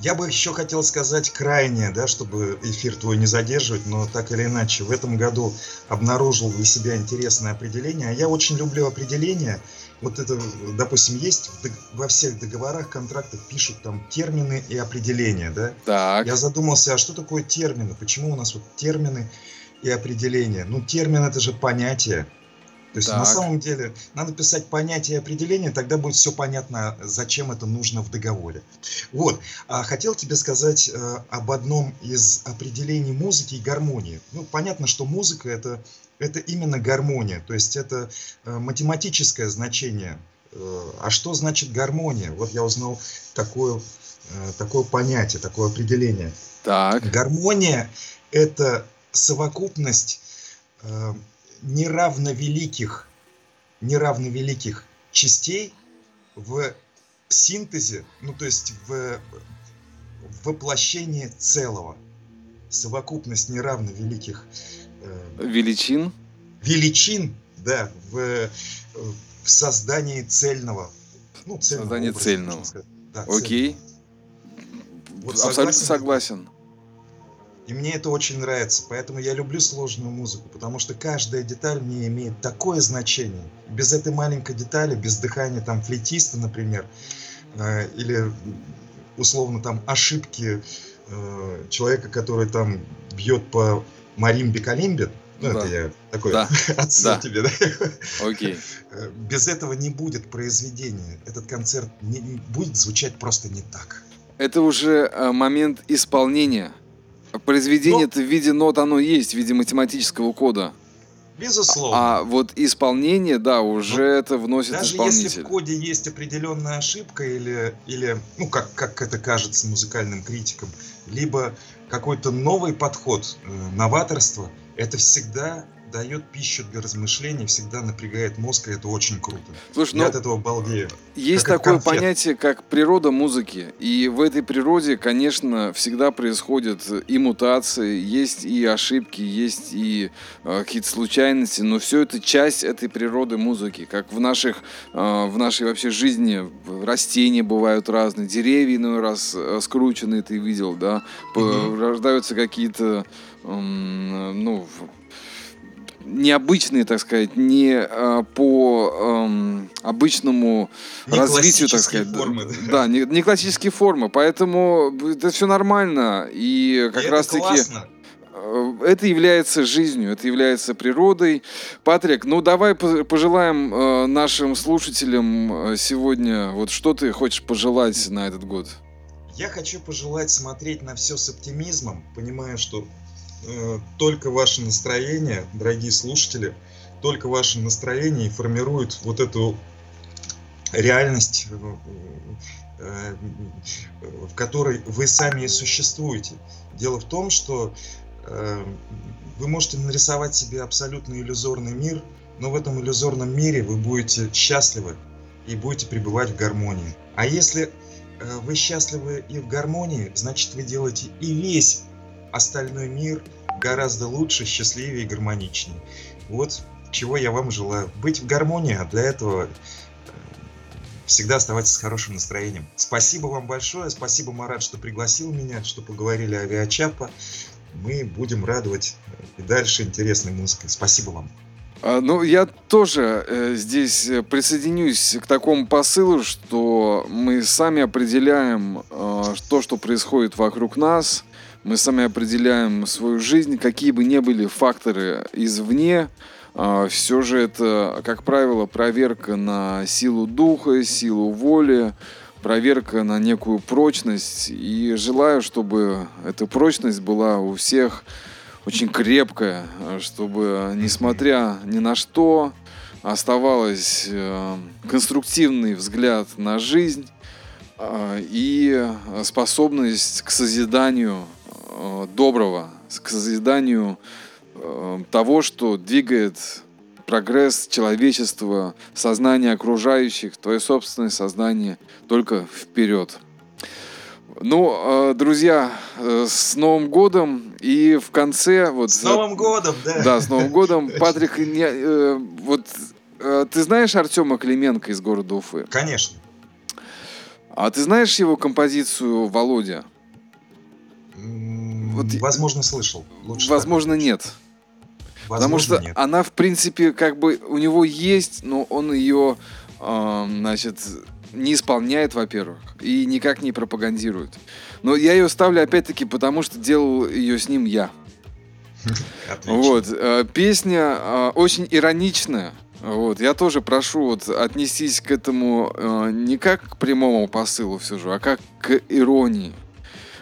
Я бы еще хотел сказать крайнее, да, чтобы эфир твой не задерживать, но так или иначе, в этом году обнаружил для себя интересное определение. А я очень люблю определения. Вот это, допустим, есть во всех договорах, контрактах пишут там термины и определения, да? Так. Я задумался, а что такое термины? Почему у нас вот термины и определения? Ну, термин это же понятие. То есть на Так. самом деле надо писать понятие и определение, тогда будет все понятно, зачем это нужно в договоре. Вот. А хотел тебе сказать э, об одном из определений музыки и гармонии. Ну, понятно, что музыка это, это именно гармония, то есть это э, математическое значение. Э, а что значит гармония? Вот я узнал такое, э, такое понятие, такое определение. Так. Гармония – это совокупность э, неравновеликих, неравновеликих частей в синтезе, ну то есть в, в воплощении целого. Совокупность неравновеликих э, Величин. величин, да, в, в создании цельного. Ну, цельного Создание образа, цельного. Да, Окей. Вот Абсолютно согласен? согласен. И мне это очень нравится, поэтому я люблю сложную музыку, потому что каждая деталь мне имеет такое значение. Без этой маленькой детали, без дыхания там флейтиста, например, э, или условно там ошибки э, человека, который там бьет по маримбе калимбе, ну Да. это я такой Да. (laughs) отсыл Да. тебе, да? Окей. Э, Без этого не будет произведения. Этот концерт не, не- будет звучать просто не так. Это уже э, момент исполнения. Произведение это в виде нот, оно есть, в виде математического кода. Безусловно. А вот исполнение, да, уже это вносит Даже если исполнитель. в коде есть определенная ошибка или, или ну, как, как это кажется музыкальным критикам, либо какой-то новый подход, э, новаторство, это всегда дает пищу для размышлений, всегда напрягает мозг, и это очень круто. Слушай, Я ну, от этого балдею. Есть как такое конфет. понятие, как природа музыки. И в этой природе, конечно, всегда происходят и мутации, есть и ошибки, есть и э, какие-то случайности, но все это часть этой природы музыки. Как в наших, э, в нашей вообще жизни растения бывают разные, деревья иной раз э, скрученные, ты видел, да, Мгм. рождаются какие-то, м, ну, необычные, так сказать, не э, по эм, обычному Не развитию, так сказать. формы, да, да. не, не классические формы, поэтому это все нормально, и как И это раз таки классно. э, это является жизнью, это является природой. Патрик, ну давай по- пожелаем э, нашим слушателям э, сегодня, вот что ты хочешь пожелать на этот год? Я хочу пожелать смотреть на все с оптимизмом, понимая, что э, только ваше настроение, дорогие слушатели, только ваше настроение формирует вот эту реальность, э, э, в которой вы сами и существуете. Дело в том, что э, вы можете нарисовать себе абсолютно иллюзорный мир, но в этом иллюзорном мире вы будете счастливы и будете пребывать в гармонии. А если э, вы счастливы и в гармонии, значит вы делаете и весь остальной мир гораздо лучше, счастливее и гармоничнее. Вот чего я вам желаю. Быть в гармонии, а для этого э, всегда оставайтесь с хорошим настроением. Спасибо вам большое, спасибо, Марат, что пригласил меня, что поговорили о Авиачапа. Мы будем радовать и дальше интересной музыкой. Спасибо вам. А, Ну, я тоже э, здесь э, присоединюсь к такому посылу, что мы сами определяем э, то, что происходит вокруг нас. Мы сами определяем свою жизнь, какие бы ни были факторы извне. Все же это, как правило, проверка на силу духа, силу воли, проверка на некую прочность. И желаю, чтобы эта прочность была у всех очень крепкая, чтобы, несмотря ни на что, оставалась э, конструктивный взгляд на жизнь э, и способность к созиданию э, доброго, к созиданию э, того, что двигает прогресс человечества, сознание окружающих, твое собственное сознание только вперед. Ну, э, друзья, с Новым годом и в конце вот. С Новым годом, да. Да, с Новым годом, Патрик. Не, вот ты знаешь Артема Клименко из города Уфы? Конечно. А ты знаешь его композицию Володя? Вот, возможно, слышал. Лучше возможно, нет. Возможно, Потому что нет. она, в принципе, как бы у него есть, но он ее, э, значит, не исполняет, во-первых, и никак не пропагандирует. Но я ее ставлю опять-таки потому, что делал ее с ним я. (laughs) Отлично. Вот. э, Песня э, очень ироничная. Вот. Я тоже прошу вот отнестись к этому э, не как к прямому посылу все же, а как к иронии.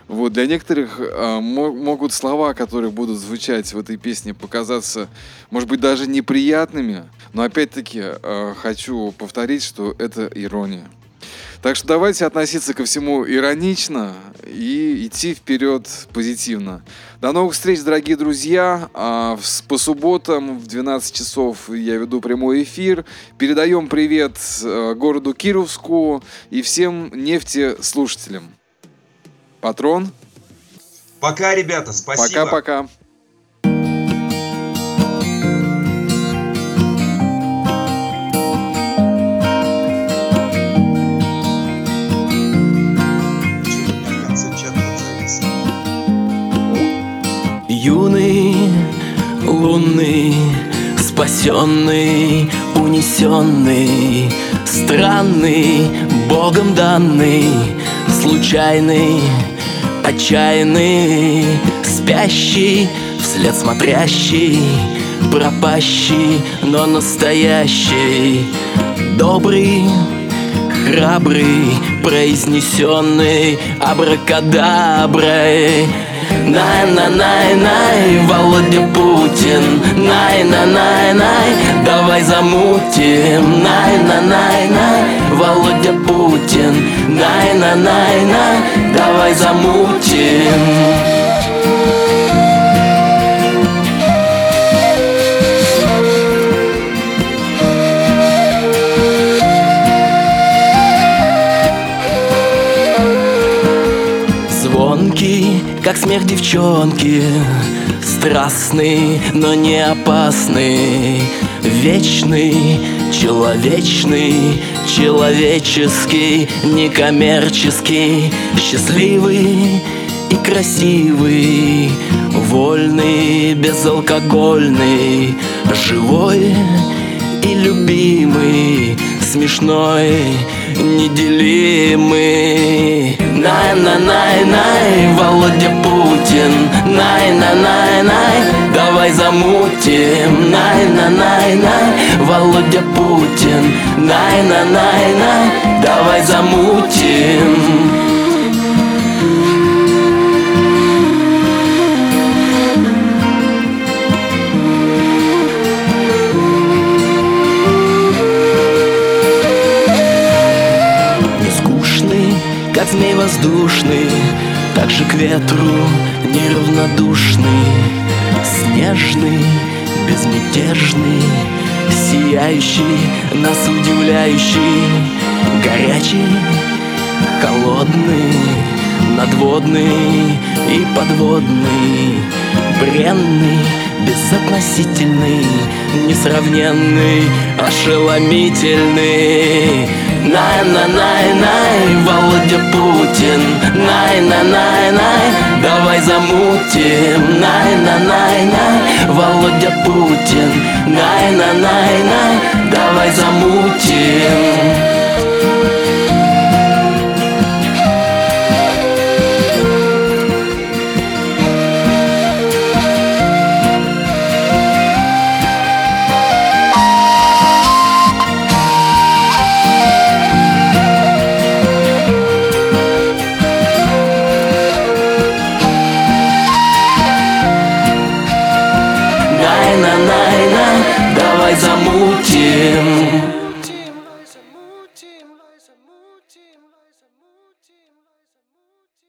Вот, для некоторых э, мо- могут слова, которые будут звучать в этой песне, показаться, может быть, даже неприятными, но опять-таки э, хочу повторить, что это ирония. Так что давайте относиться ко всему иронично и идти вперед позитивно. До новых встреч, дорогие друзья. А, По субботам в 12 часов я веду прямой эфир. Передаем привет городу Кировску и всем нефтеслушателям. Патрон, Пока, ребята, спасибо. пока-пока. Юный, лунный, спасенный, унесенный, странный, Богом данный, случайный, отчаянный, спящий, вслед смотрящий, пропащий, но настоящий, добрый, храбрый, произнесенный абракадаброй. Най-на-най-най, Володя Путин, най-на-най-най, давай замутим, най-на-най-най, Володя Путин, най-на-най-най, давай замутим. Как смех девчонки Страстный, но не опасный. Вечный, человечный Человеческий, некоммерческий Счастливый и красивый Вольный, безалкогольный Живой и любимый Смешной, неделимый Най-на-най-най, Володя Путин. Най-на-най-най, давай замутим. Най-на-най-най, Володя Путин. Най-на-най-най, давай замутим воздушный, так же к ветру неравнодушный, снежный, безмятежный, сияющий, нас удивляющий, горячий, холодный, надводный и подводный, бренный, безотносительный, несравненный, ошеломительный, Най-на-най-най, Володя Путин. Най-на-най-най, давай замутим. Най-на-най-най, Володя Путин. Най-на-най-най, давай замутим